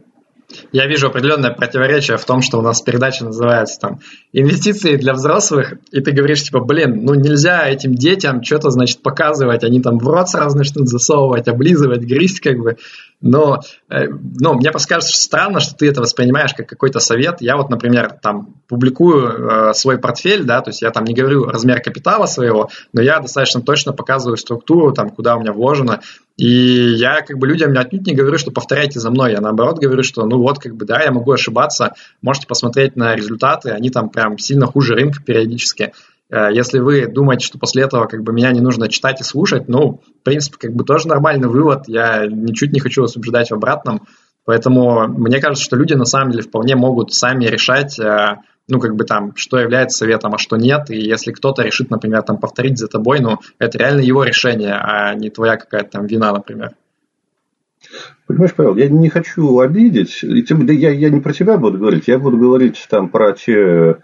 Я вижу определенное противоречие в том, что у нас передача называется там «Инвестиции для взрослых», и ты говоришь, типа, блин, ну нельзя этим детям что-то, значит, показывать, они там в рот сразу начнут засовывать, облизывать, грызть, как бы. Но, э, ну, мне просто кажется, что странно, что ты это воспринимаешь как какой-то совет. Я вот, например, там публикую э, свой портфель, да, то есть я там не говорю размер капитала своего, но я достаточно точно показываю структуру, там, куда у меня вложено, и я как бы людям отнюдь не говорю, что повторяйте за мной. Я наоборот говорю, что ну вот как бы да, я могу ошибаться. Можете посмотреть на результаты, они там прям сильно хуже рынка периодически. Э, если вы думаете, что после этого как бы меня не нужно читать и слушать, ну, в принципе, как бы тоже нормальный вывод. Я ничуть не хочу вас убеждать в обратном. Поэтому мне кажется, что люди на самом деле вполне могут сами решать, э, ну, как бы там, что является советом, а что нет. И если кто-то решит, например, там повторить за тобой, ну, это реально его решение, а не твоя какая-то там вина, например. Понимаешь, Павел, я не хочу обидеть, тем, да я, я не про тебя буду говорить, я буду говорить там про те э,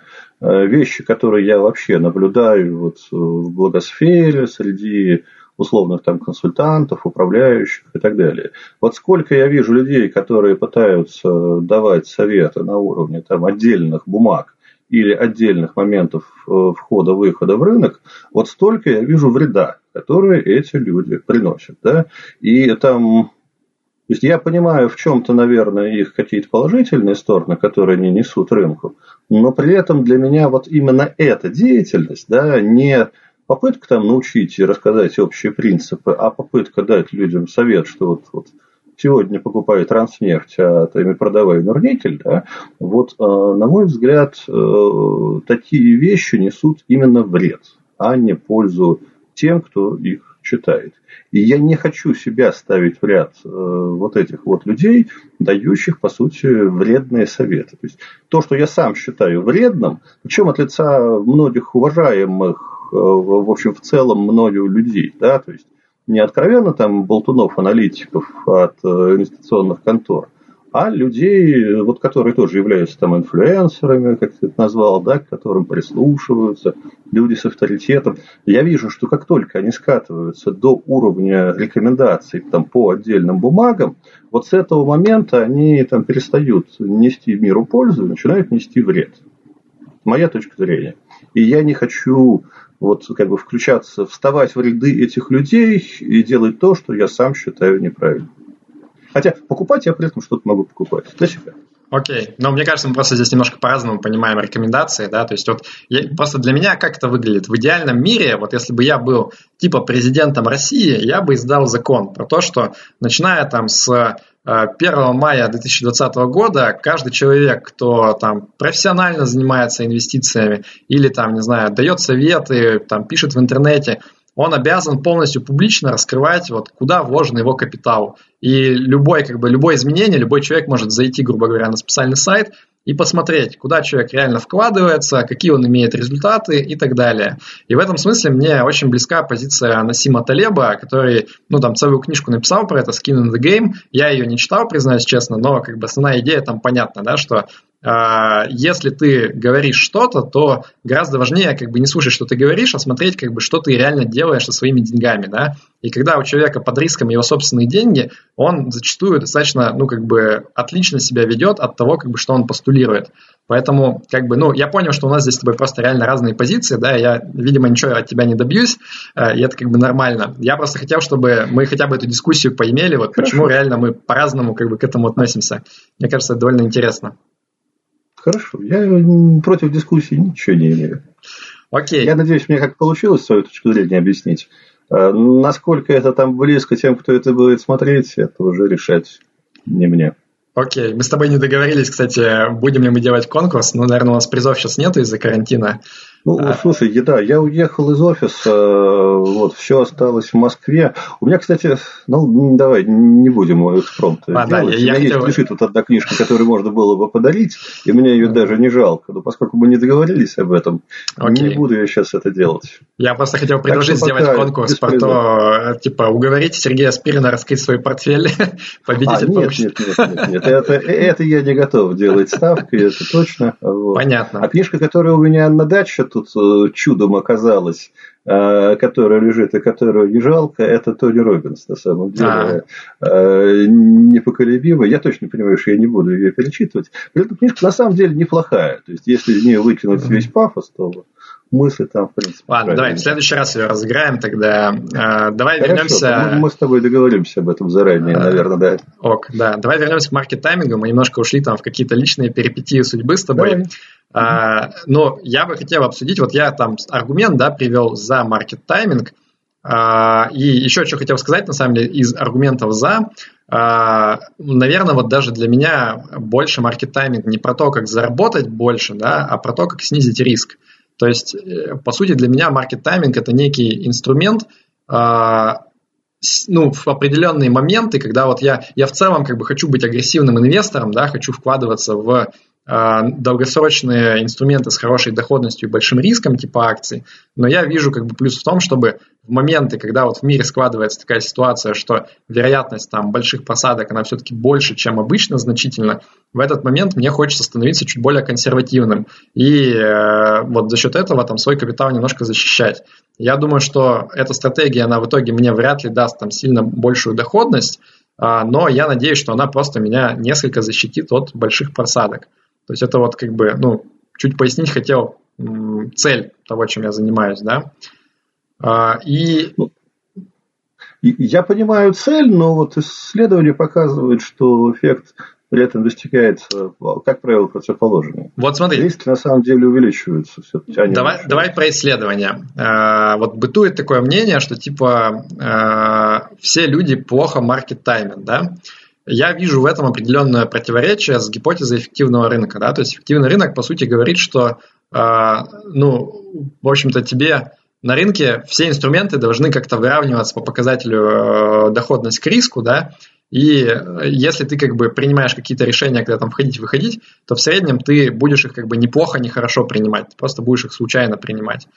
вещи, которые я вообще наблюдаю вот в благосфере, среди условных там консультантов, управляющих и так далее. Вот сколько я вижу людей, которые пытаются давать советы на уровне там отдельных бумаг или отдельных моментов э, входа-выхода в рынок, вот столько я вижу вреда, которые эти люди приносят. Да? И там то есть я понимаю в чем-то, наверное, их какие-то положительные стороны, которые они несут рынку, но при этом для меня вот именно эта деятельность, да, не попытка там научить и рассказать общие принципы, а попытка дать людям совет, что вот, вот сегодня покупай транснефть, а ты продавай норникель, да, вот, э, на мой взгляд, э, такие вещи несут именно вред, а не пользу тем, кто их читает. И я не хочу себя ставить в ряд э, вот этих вот людей, дающих, по сути, вредные советы. То есть то, что я сам считаю вредным, причем от лица многих уважаемых, в общем, в целом многих людей, да, то есть не откровенно там болтунов, аналитиков от э, инвестиционных контор, а людей, вот, которые тоже являются там инфлюенсерами, как ты это назвал, да, к которым прислушиваются, люди с авторитетом. Я вижу, что как только они скатываются до уровня рекомендаций там, по отдельным бумагам, вот с этого момента они там перестают нести миру пользу и начинают нести вред. Моя точка зрения. И я не хочу вот как бы включаться, вставать в ряды этих людей и делать то, что я сам считаю неправильным. Хотя покупать я при этом что-то могу покупать для себя. Окей, но мне кажется, мы просто здесь немножко по-разному понимаем рекомендации, да, то есть вот я, просто для меня как это выглядит? В идеальном мире, вот если бы я был типа президентом России, я бы издал закон про то, что начиная там с 1 э, мая 2020 года каждый человек, кто там профессионально занимается инвестициями или там, не знаю, дает советы, там пишет в интернете, он обязан полностью публично раскрывать, вот, куда вложен его капитал. И любой, как бы, любое изменение, любой человек может зайти, грубо говоря, на специальный сайт и посмотреть, куда человек реально вкладывается, какие он имеет результаты и так далее. И в этом смысле мне очень близка позиция Насима Талеба, который, ну, там, целую книжку написал про это, Skin in the Game. Я ее не читал, признаюсь честно, но, как бы, основная идея там понятна, да, что если ты говоришь что-то, то гораздо важнее как бы не слушать, что ты говоришь, а смотреть, как бы, что ты реально делаешь со своими деньгами, да. И когда у человека под риском его собственные деньги, он зачастую достаточно, ну, как бы, отлично себя ведет от того, как бы, что он постулирует. Поэтому, как бы, ну, я понял, что у нас здесь с тобой просто реально разные позиции, да, я, видимо, ничего от тебя не добьюсь, э, и это как бы нормально. Я просто хотел, чтобы мы хотя бы эту дискуссию поимели, вот Хорошо. почему реально мы по-разному как бы к этому относимся. Мне кажется, это довольно интересно. Хорошо, я против дискуссии ничего не имею. Окей. Я надеюсь, мне как получилось свою точку зрения объяснить. Э, насколько это там близко тем, кто это будет смотреть, это уже решать не мне. Окей, мы с тобой не договорились, кстати, будем ли мы делать конкурс. Ну, наверное, у нас призов сейчас нету из-за карантина. Ну, а... слушай, да, я уехал из офиса, вот, все осталось в Москве. У меня, кстати, ну, давай, не будем экспромт а, делать. Да, я, у меня я есть хотел... лежит вот одна книжка, которую можно было бы подарить, и мне ее даже не жалко. Но поскольку мы не договорились об этом, Окей. не буду я сейчас это делать. Я просто хотел предложить сделать конкурс про то, типа, уговорить Сергея Спирина раскрыть свой портфель, победитель а, нет, нет, нет, нет, нет, это, это я не готов делать ставки, это точно. Вот. Понятно. А книжка, которая у меня на даче тут э, чудом оказалась, э, которая лежит и которую не жалко, это Тони Робинс, на самом деле. А. Э, непоколебимая. Я точно понимаю, что я не буду ее перечитывать. Но эта книжка на самом деле неплохая. То есть, если из нее выкинуть весь пафос, то мысли там, в принципе. Ладно, давай в следующий раз ее разыграем тогда. Э, давай Хорошо, вернемся... Мы, мы с тобой договоримся об этом заранее, а, наверное, да. Ок, да. Давай вернемся к маркет-таймингу. Мы немножко ушли там в какие-то личные перипетии судьбы с тобой. Давай. А, но я бы хотел обсудить, вот я там аргумент, да, привел за маркет-тайминг, а, и еще что хотел сказать, на самом деле, из аргументов за, а, наверное, вот даже для меня больше маркет-тайминг не про то, как заработать больше, да, а про то, как снизить риск. То есть, э, по сути, для меня маркет-тайминг это некий инструмент, а, ну, в определенные моменты, когда вот я, я в целом как бы хочу быть агрессивным инвестором, да, хочу вкладываться в долгосрочные инструменты с хорошей доходностью и большим риском, типа акций, но я вижу как бы плюс в том, чтобы в моменты, когда вот в мире складывается такая ситуация, что вероятность там больших посадок, она все-таки больше, чем обычно значительно, в этот момент мне хочется становиться чуть более консервативным и э, вот за счет этого там свой капитал немножко защищать. Я думаю, что эта стратегия, она в итоге мне вряд ли даст там сильно большую доходность, э, но я надеюсь, что она просто меня несколько защитит от больших просадок. То есть это вот как бы, ну, чуть пояснить хотел цель того, чем я занимаюсь, да. А, и ну, я понимаю цель, но вот исследования показывают, что эффект при этом достигается, как правило, противоположный. Вот смотри. Риски на самом деле увеличиваются. Давай, давай про исследования. А, вот бытует такое мнение, что типа а, все люди плохо маркет таймят, да? Я вижу в этом определенное противоречие с гипотезой эффективного рынка. Да? То есть эффективный рынок, по сути, говорит, что э, ну, в общем-то, тебе на рынке все инструменты должны как-то выравниваться по показателю э, доходность к риску, да, и если ты как бы принимаешь какие-то решения, когда там входить-выходить, то в среднем ты будешь их как бы неплохо, нехорошо принимать, ты просто будешь их случайно принимать.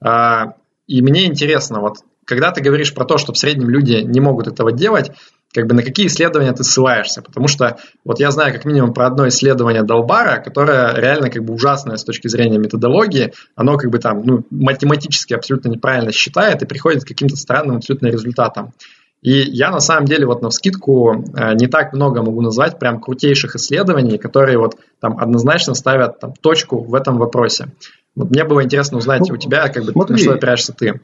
А, и мне интересно, вот когда ты говоришь про то, что в среднем люди не могут этого делать, как бы на какие исследования ты ссылаешься, потому что вот я знаю как минимум про одно исследование Долбара, которое реально как бы ужасное с точки зрения методологии, оно как бы там ну, математически абсолютно неправильно считает и приходит к каким-то странным абсолютно результатам. И я на самом деле вот на вскидку э, не так много могу назвать прям крутейших исследований, которые вот там однозначно ставят там, точку в этом вопросе. Вот мне было интересно узнать ну, у тебя, как бы, смотри, на что опираешься ты.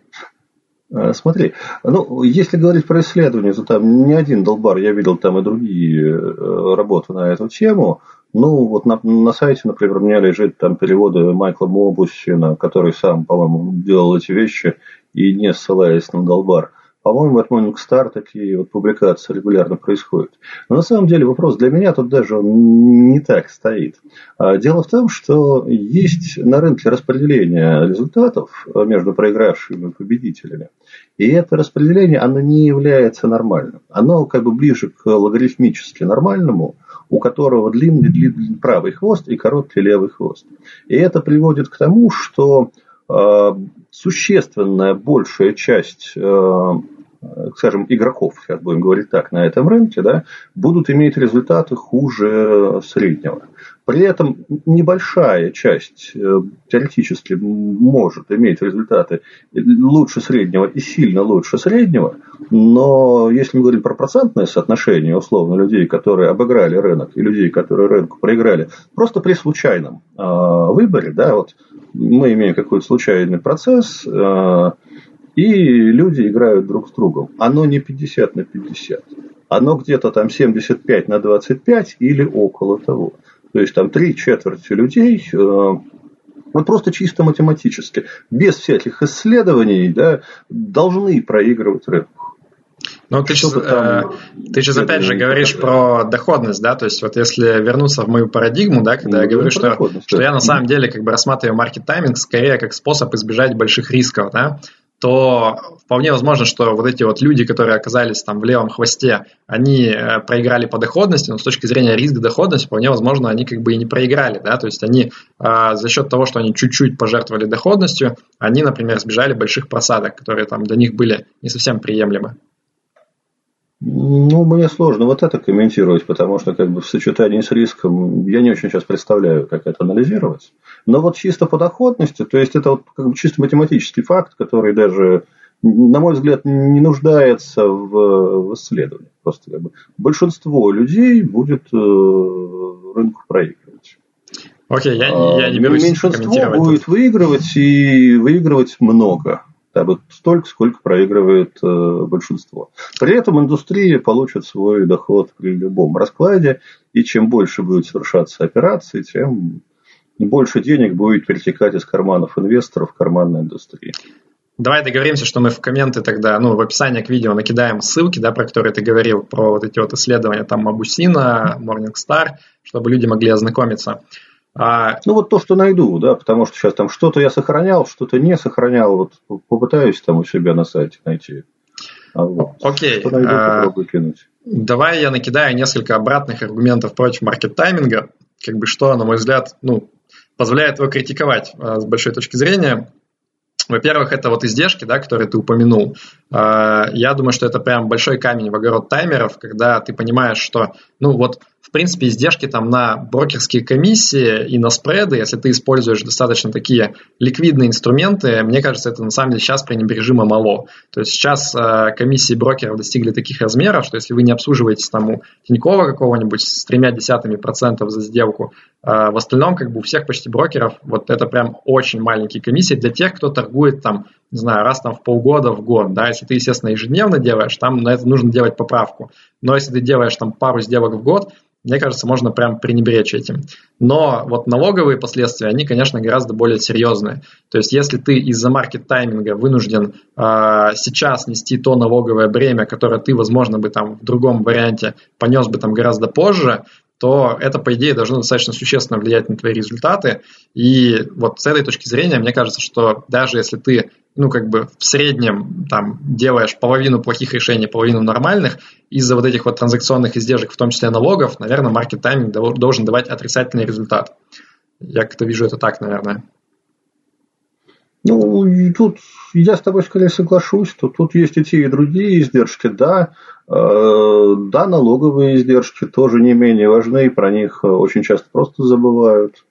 Э, смотри, ну, если говорить про исследования, то там не один долбар, я видел там и другие э, работы на эту тему. Ну, вот на, на сайте, например, у меня лежит там переводы Майкла Мобусина, который сам, по-моему, делал эти вещи и не ссылаясь на долбар. По-моему, от Morningstar такие вот публикации регулярно происходят. Но на самом деле вопрос для меня тут даже не так стоит. А дело в том, что есть на рынке распределение результатов между проигравшими и победителями. И это распределение, оно не является нормальным. Оно как бы ближе к логарифмически нормальному, у которого длинный, длинный правый хвост и короткий левый хвост. И это приводит к тому, что существенная большая часть э, скажем, игроков, сейчас будем говорить так, на этом рынке, да, будут иметь результаты хуже среднего. При этом небольшая часть э, теоретически может иметь результаты лучше среднего и сильно лучше среднего, но если мы говорим про процентное соотношение, условно, людей, которые обыграли рынок и людей, которые рынку проиграли, просто при случайном э, выборе, да, вот мы имеем какой-то случайный процесс, э, и люди играют друг с другом. Оно не 50 на 50. Оно где-то там 75 на 25 или около того. То есть там три четверти людей э, вот просто чисто математически, без всяких исследований, да, должны проигрывать рынок. Ну, ты сейчас, э, ты сейчас опять же говоришь про доходность, да, то есть вот если вернуться в мою парадигму, да, когда ну, я говорю, что, что я на самом деле как бы рассматриваю маркет тайминг скорее как способ избежать больших рисков, да, то вполне возможно, что вот эти вот люди, которые оказались там в левом хвосте, они э, проиграли по доходности, но с точки зрения риска доходности, вполне возможно, они как бы и не проиграли, да, то есть они э, за счет того, что они чуть-чуть пожертвовали доходностью, они, например, избежали больших просадок, которые там для них были не совсем приемлемы. Ну, мне сложно вот это комментировать, потому что как бы в сочетании с риском я не очень сейчас представляю, как это анализировать. Но вот чисто по доходности, то есть это вот как бы чисто математический факт, который даже, на мой взгляд, не нуждается в, в исследовании. Просто как бы большинство людей будет э, рынку проигрывать. Окей, я, я не а, берусь Меньшинство будет выигрывать и выигрывать много вот столько, сколько проигрывает э, большинство. При этом индустрия получит свой доход при любом раскладе, и чем больше будет совершаться операций, тем больше денег будет перетекать из карманов инвесторов в карманную индустрию. Давай договоримся, что мы в комменты тогда, ну, в описании к видео накидаем ссылки, да, про которые ты говорил, про вот эти вот исследования там Мабусина, Morningstar, чтобы люди могли ознакомиться. А... Ну, вот то, что найду, да, потому что сейчас там что-то я сохранял, что-то не сохранял, вот попытаюсь там у себя на сайте найти. А вот, Окей. Что найду, а... кинуть. Давай я накидаю несколько обратных аргументов против маркет-тайминга, как бы что, на мой взгляд, ну, позволяет его критиковать а, с большой точки зрения. Во-первых, это вот издержки, да, которые ты упомянул. А, я думаю, что это прям большой камень в огород таймеров, когда ты понимаешь, что, ну вот в принципе, издержки там на брокерские комиссии и на спреды, если ты используешь достаточно такие ликвидные инструменты, мне кажется, это на самом деле сейчас пренебрежимо мало. То есть сейчас э, комиссии брокеров достигли таких размеров, что если вы не обслуживаете там у Тинькова какого-нибудь с тремя десятыми процентов за сделку, в остальном как бы у всех почти брокеров вот это прям очень маленькие комиссии для тех, кто торгует там не знаю, раз там в полгода, в год, да, если ты, естественно, ежедневно делаешь, там на это нужно делать поправку. Но если ты делаешь там пару сделок в год, мне кажется, можно прям пренебречь этим. Но вот налоговые последствия, они, конечно, гораздо более серьезные. То есть, если ты из-за маркет-тайминга вынужден э, сейчас нести то налоговое бремя, которое ты, возможно, бы там в другом варианте понес бы там гораздо позже, то это, по идее, должно достаточно существенно влиять на твои результаты. И вот с этой точки зрения, мне кажется, что даже если ты ну, как бы в среднем там делаешь половину плохих решений, половину нормальных, из-за вот этих вот транзакционных издержек, в том числе налогов, наверное, маркет тайминг должен давать отрицательный результат. Я как-то вижу это так, наверное. Ну, тут я с тобой скорее соглашусь, что тут есть и те, и другие издержки, да. Э, да, налоговые издержки тоже не менее важны, про них очень часто просто забывают.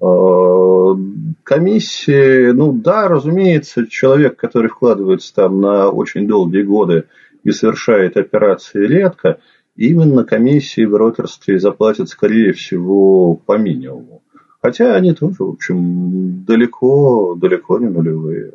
Э, комиссии, ну да, разумеется, человек, который вкладывается там на очень долгие годы и совершает операции редко, именно комиссии в брокерстве заплатят, скорее всего, по минимуму. Хотя они тоже, в общем, далеко, далеко не нулевые.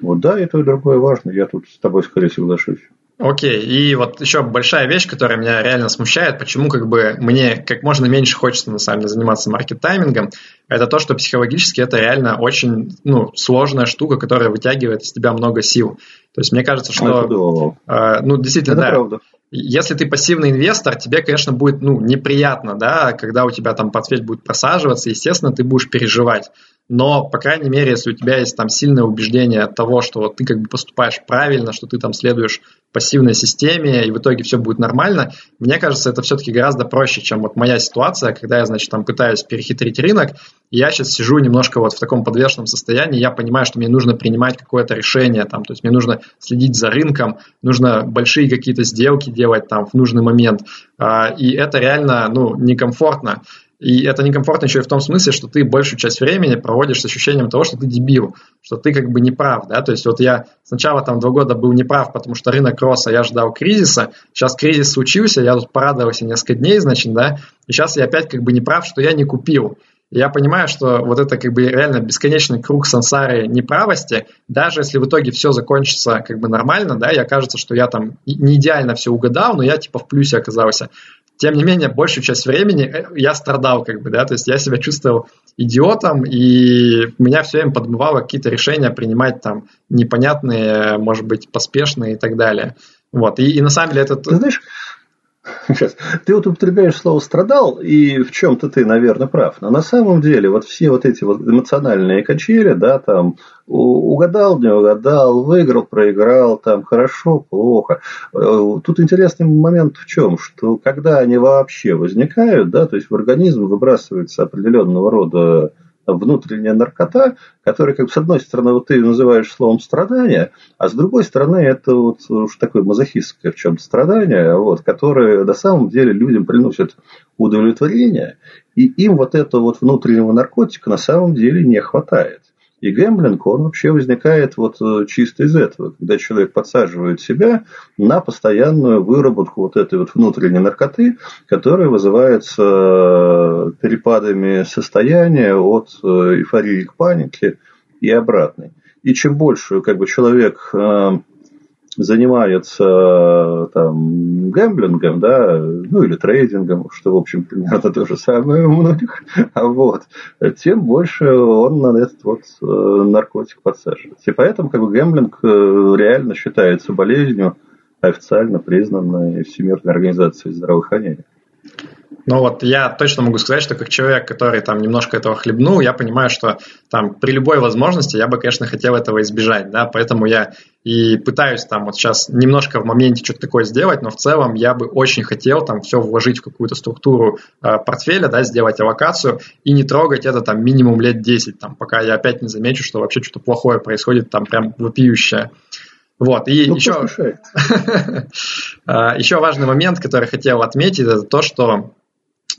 Вот да, и то, и другое важно. Я тут с тобой скорее соглашусь. Окей, и вот еще большая вещь, которая меня реально смущает, почему как бы мне как можно меньше хочется на самом деле заниматься маркет-таймингом, это то, что психологически это реально очень ну, сложная штука, которая вытягивает из тебя много сил. То есть мне кажется, что... Э, ну, действительно, это да. Правда. Если ты пассивный инвестор, тебе, конечно, будет ну, неприятно, да, когда у тебя там портфель будет просаживаться, естественно, ты будешь переживать. Но, по крайней мере, если у тебя есть там сильное убеждение того, что вот ты как бы поступаешь правильно, что ты там следуешь пассивной системе, и в итоге все будет нормально, мне кажется, это все-таки гораздо проще, чем вот моя ситуация, когда я, значит, там пытаюсь перехитрить рынок, я сейчас сижу немножко вот в таком подвешенном состоянии, я понимаю, что мне нужно принимать какое-то решение, там, то есть мне нужно следить за рынком, нужно большие какие-то сделки делать там в нужный момент, а, и это реально, ну, некомфортно. И это некомфортно еще и в том смысле, что ты большую часть времени проводишь с ощущением того, что ты дебил, что ты как бы не прав, да, то есть вот я сначала там два года был неправ, потому что рынок рос, а я ждал кризиса, сейчас кризис случился, я тут порадовался несколько дней, значит, да, и сейчас я опять как бы не прав, что я не купил. И я понимаю, что вот это как бы реально бесконечный круг сансары неправости, даже если в итоге все закончится как бы нормально, да, я кажется, что я там не идеально все угадал, но я типа в плюсе оказался. Тем не менее, большую часть времени э, я страдал, как бы, да, то есть я себя чувствовал идиотом, и меня все время подмывало какие-то решения принимать там непонятные, может быть, поспешные и так далее. Вот, и, и на самом деле это... Ты знаешь, Сейчас. Ты вот употребляешь слово «страдал», и в чем-то ты, наверное, прав. Но на самом деле вот все вот эти вот эмоциональные качели, да, там угадал, не угадал, выиграл, проиграл, там хорошо, плохо. Э, тут интересный момент в чем, что когда они вообще возникают, да, то есть в организм выбрасывается определенного рода внутренняя наркота, которая, как бы, с одной стороны, вот ты называешь словом страдание, а с другой стороны, это вот уж такое мазохистское в чем-то страдание, вот, которое на самом деле людям приносит удовлетворение, и им вот этого вот внутреннего наркотика на самом деле не хватает. И гэмблинг, он вообще возникает вот э, чисто из этого, когда человек подсаживает себя на постоянную выработку вот этой вот внутренней наркоты, которая вызывается э, перепадами состояния от э, эйфории к панике и обратной. И чем больше как бы, человек занимается там гэмблингом, да, ну или трейдингом, что, в общем, примерно то же самое у многих, а вот, тем больше он на этот вот э, наркотик подсаживается. И поэтому как бы гэмблинг э, реально считается болезнью, официально признанной Всемирной организацией здравоохранения. Ну вот я точно могу сказать, что как человек, который там немножко этого хлебнул, я понимаю, что там при любой возможности я бы, конечно, хотел этого избежать, да, поэтому я и пытаюсь там вот сейчас немножко в моменте что-то такое сделать, но в целом я бы очень хотел там все вложить в какую-то структуру э, портфеля, да, сделать аллокацию и не трогать это там минимум лет 10, там, пока я опять не замечу, что вообще что-то плохое происходит, там прям вопиющее. Вот, и ну, еще, а, еще важный момент, который хотел отметить, это то, что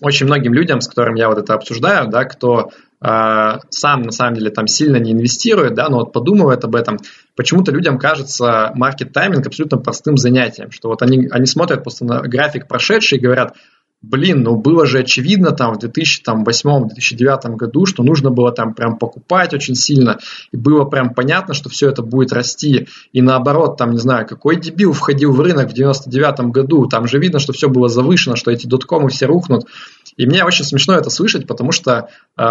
очень многим людям, с которыми я вот это обсуждаю, да, кто э, сам на самом деле там сильно не инвестирует, да, но вот подумывает об этом, почему-то людям кажется маркет-тайминг абсолютно простым занятием, что вот они, они смотрят просто на график прошедший и говорят, блин, ну было же очевидно там в 2008-2009 году, что нужно было там прям покупать очень сильно, и было прям понятно, что все это будет расти, и наоборот, там, не знаю, какой дебил входил в рынок в 99 году, там же видно, что все было завышено, что эти доткомы все рухнут, и мне очень смешно это слышать, потому что, э,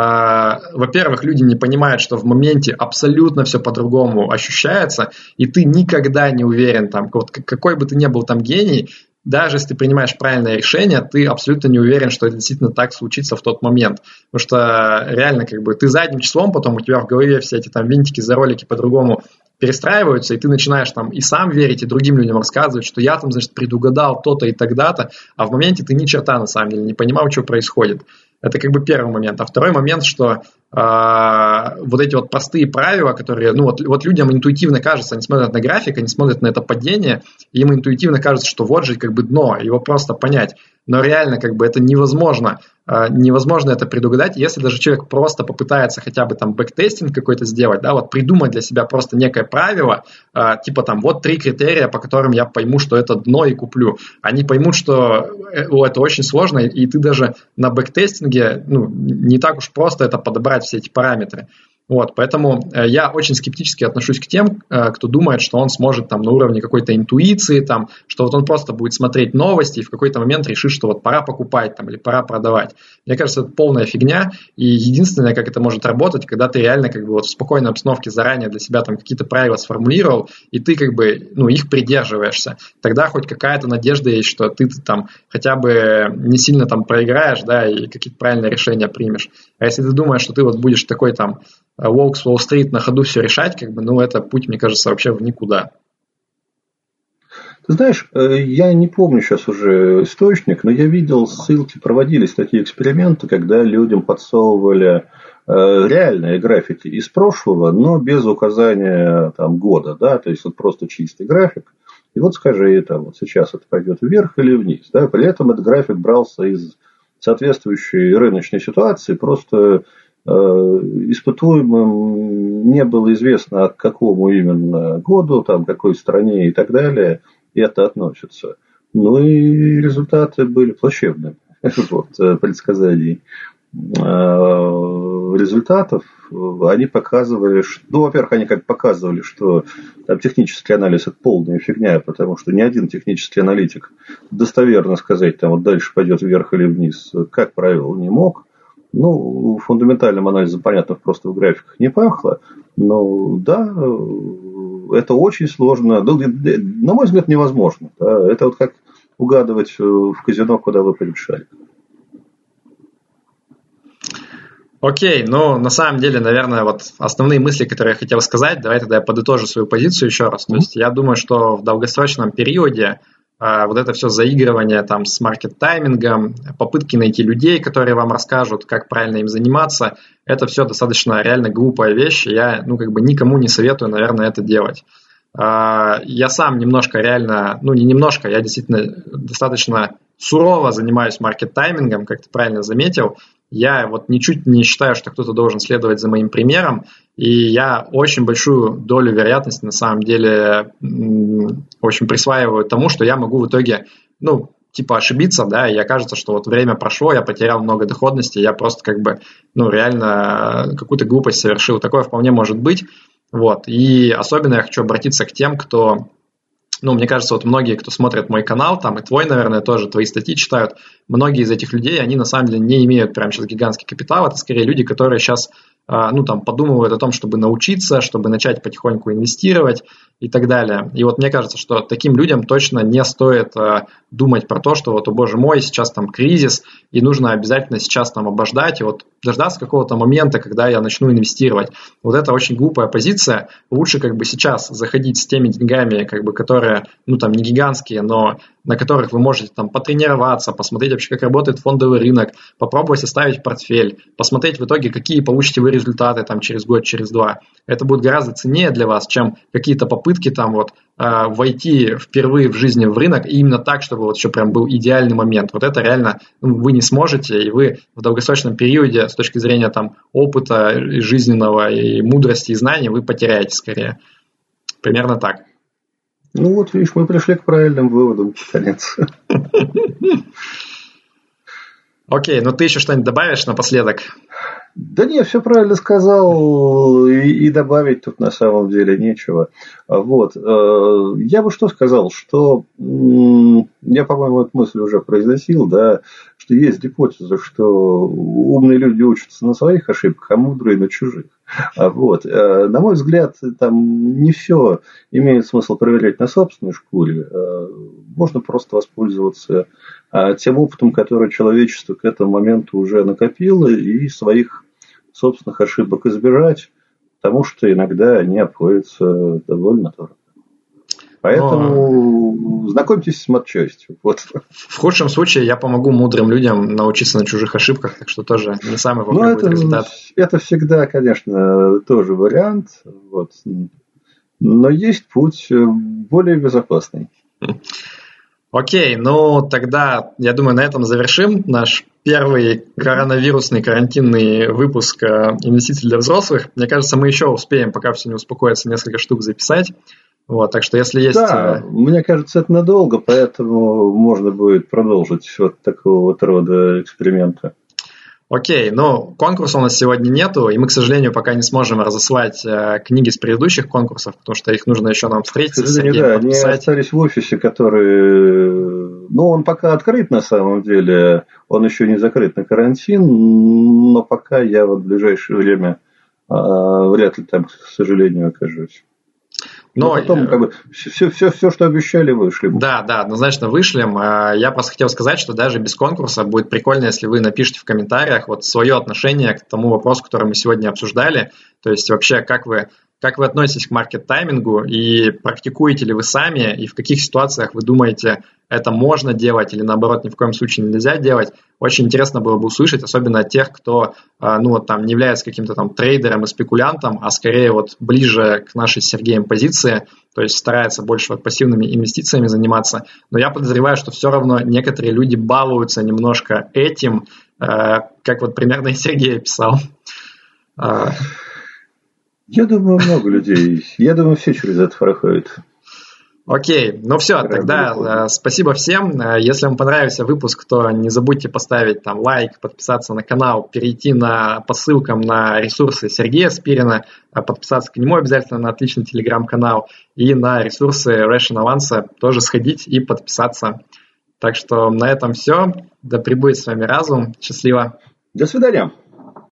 во-первых, люди не понимают, что в моменте абсолютно все по-другому ощущается, и ты никогда не уверен, там, вот, какой бы ты ни был там гений, даже если ты принимаешь правильное решение, ты абсолютно не уверен, что это действительно так случится в тот момент. Потому что реально как бы ты задним числом потом у тебя в голове все эти там винтики за ролики по-другому перестраиваются, и ты начинаешь там и сам верить, и другим людям рассказывать, что я там, значит, предугадал то-то и тогда-то, а в моменте ты ни черта на самом деле не понимал, что происходит. Это как бы первый момент. А второй момент, что э, вот эти вот простые правила, которые, ну вот, вот людям интуитивно кажется, они смотрят на график, они смотрят на это падение, им интуитивно кажется, что вот же как бы дно, его просто понять. Но реально как бы это невозможно. Э, невозможно это предугадать, если даже человек просто попытается хотя бы там backtesting какой-то сделать, да, вот придумать для себя просто некое правило, э, типа там вот три критерия, по которым я пойму, что это дно и куплю. Они поймут, что э, это очень сложно, и ты даже на backtesting е ну, не так уж просто это подобрать все эти параметры. Вот, поэтому э, я очень скептически отношусь к тем, э, кто думает, что он сможет там на уровне какой-то интуиции, там, что вот он просто будет смотреть новости и в какой-то момент решит, что вот пора покупать там или пора продавать. Мне кажется, это полная фигня, и единственное, как это может работать, когда ты реально как бы вот в спокойной обстановке заранее для себя там какие-то правила сформулировал, и ты как бы, ну, их придерживаешься. Тогда хоть какая-то надежда есть, что ты там хотя бы не сильно там проиграешь, да, и какие-то правильные решения примешь. А если ты думаешь, что ты вот будешь такой там Волк с Уолл-стрит на ходу все решать, как бы, ну, это путь, мне кажется, вообще в никуда. Ты знаешь, э, я не помню сейчас уже источник, но я видел ссылки, проводились такие эксперименты, когда людям подсовывали э, реальные графики из прошлого, но без указания там, года, да, то есть вот просто чистый график. И вот скажи, там, вот сейчас это пойдет вверх или вниз, да, при этом этот график брался из соответствующей рыночной ситуации, просто испытуемым не было известно, к какому именно году, там, какой стране и так далее это относится. Ну и результаты были плачевными вот, э, предсказаний э, результатов. Они показывали, что, ну, во-первых, они как показывали, что там технический анализ это полная фигня, потому что ни один технический аналитик достоверно сказать, там вот дальше пойдет вверх или вниз, как правило, не мог. Ну, фундаментальным анализом, понятно, просто в графиках не пахло. Но да, это очень сложно. На мой взгляд, невозможно. Да. Это вот как угадывать в казино, куда вы шарик. Окей, ну на самом деле, наверное, вот основные мысли, которые я хотел сказать, давай тогда я подытожу свою позицию еще раз. Mm-hmm. То есть я думаю, что в долгосрочном периоде вот это все заигрывание там с маркет-таймингом, попытки найти людей, которые вам расскажут, как правильно им заниматься, это все достаточно реально глупая вещь, я, ну, как бы никому не советую, наверное, это делать. А, я сам немножко реально, ну, не немножко, я действительно достаточно сурово занимаюсь маркет-таймингом, как ты правильно заметил, я вот ничуть не считаю, что кто-то должен следовать за моим примером, и я очень большую долю вероятности на самом деле, общем, присваиваю тому, что я могу в итоге, ну, типа ошибиться, да, и окажется, что вот время прошло, я потерял много доходности, я просто как бы, ну, реально какую-то глупость совершил. Такое вполне может быть. Вот. И особенно я хочу обратиться к тем, кто ну, мне кажется, вот многие, кто смотрит мой канал, там и твой, наверное, тоже твои статьи читают, многие из этих людей, они на самом деле не имеют прямо сейчас гигантский капитал, это скорее люди, которые сейчас ну, там, подумывают о том, чтобы научиться, чтобы начать потихоньку инвестировать и так далее. И вот мне кажется, что таким людям точно не стоит э, думать про то, что вот, о боже мой, сейчас там кризис, и нужно обязательно сейчас там обождать, и вот дождаться какого-то момента, когда я начну инвестировать. Вот это очень глупая позиция. Лучше как бы сейчас заходить с теми деньгами, как бы, которые, ну, там, не гигантские, но на которых вы можете там потренироваться, посмотреть вообще, как работает фондовый рынок, попробовать составить портфель, посмотреть в итоге, какие получите вы результаты там через год, через два. Это будет гораздо ценнее для вас, чем какие-то попытки там вот э, войти впервые в жизни в рынок и именно так, чтобы вот еще прям был идеальный момент. Вот это реально ну, вы не сможете, и вы в долгосрочном периоде с точки зрения там опыта и жизненного и мудрости и знаний вы потеряете скорее. Примерно так. Ну вот, видишь, мы пришли к правильным выводам, конец. Окей, ну ты еще что-нибудь добавишь напоследок? Да не, все правильно сказал, и, и добавить тут на самом деле нечего. Вот. Э, я бы что сказал, что я, по-моему, эту мысль уже произносил, да, что есть гипотеза, что умные люди учатся на своих ошибках, а мудрые на чужих. Вот. Э, на мой взгляд, там не все имеет смысл проверять на собственной шкуре. Э, можно просто воспользоваться тем опытом, который человечество к этому моменту уже накопило, и своих собственных ошибок избежать, потому что иногда они обходятся довольно дорого. Поэтому Но... знакомьтесь с матчастью. Вот. В худшем случае я помогу мудрым людям научиться на чужих ошибках, так что тоже не самый плохой ну, это, результат. Это всегда, конечно, тоже вариант. Вот. Но есть путь более безопасный. Окей, ну тогда, я думаю, на этом завершим наш первый коронавирусный карантинный выпуск э, инвестиций для взрослых. Мне кажется, мы еще успеем, пока все не успокоится, несколько штук записать. Вот, так что если есть... Да, э, мне кажется, это надолго, поэтому можно будет продолжить вот такого вот рода эксперимента. Окей, ну, конкурса у нас сегодня нету, и мы, к сожалению, пока не сможем разослать э, книги с предыдущих конкурсов, потому что их нужно еще нам встретиться. К сожалению, да, они остались в офисе, который... Ну, он пока открыт на самом деле, он еще не закрыт на карантин, но пока я вот в ближайшее время а, вряд ли там, к сожалению, окажусь. Но, Но потом, как бы, все, все, все, что обещали, вышли. Да, да, однозначно вышлем. А, я просто хотел сказать, что даже без конкурса будет прикольно, если вы напишите в комментариях вот свое отношение к тому вопросу, который мы сегодня обсуждали. То есть вообще, как вы как вы относитесь к маркет-таймингу и практикуете ли вы сами, и в каких ситуациях вы думаете, это можно делать или наоборот ни в коем случае нельзя делать. Очень интересно было бы услышать, особенно от тех, кто а, ну, вот, там, не является каким-то там трейдером и спекулянтом, а скорее вот ближе к нашей с Сергеем позиции, то есть старается больше вот пассивными инвестициями заниматься. Но я подозреваю, что все равно некоторые люди балуются немножко этим, э, как вот примерно и Сергей писал. А, я думаю, много людей. Я думаю, все через это проходят. Окей, ну все, Правда тогда э, спасибо всем. Э, если вам понравился выпуск, то не забудьте поставить там лайк, подписаться на канал, перейти на, по ссылкам на ресурсы Сергея Спирина, э, подписаться к нему обязательно на отличный телеграм-канал и на ресурсы Ration Avance тоже сходить и подписаться. Так что на этом все. Да пребудет с вами разум. Счастливо. До свидания.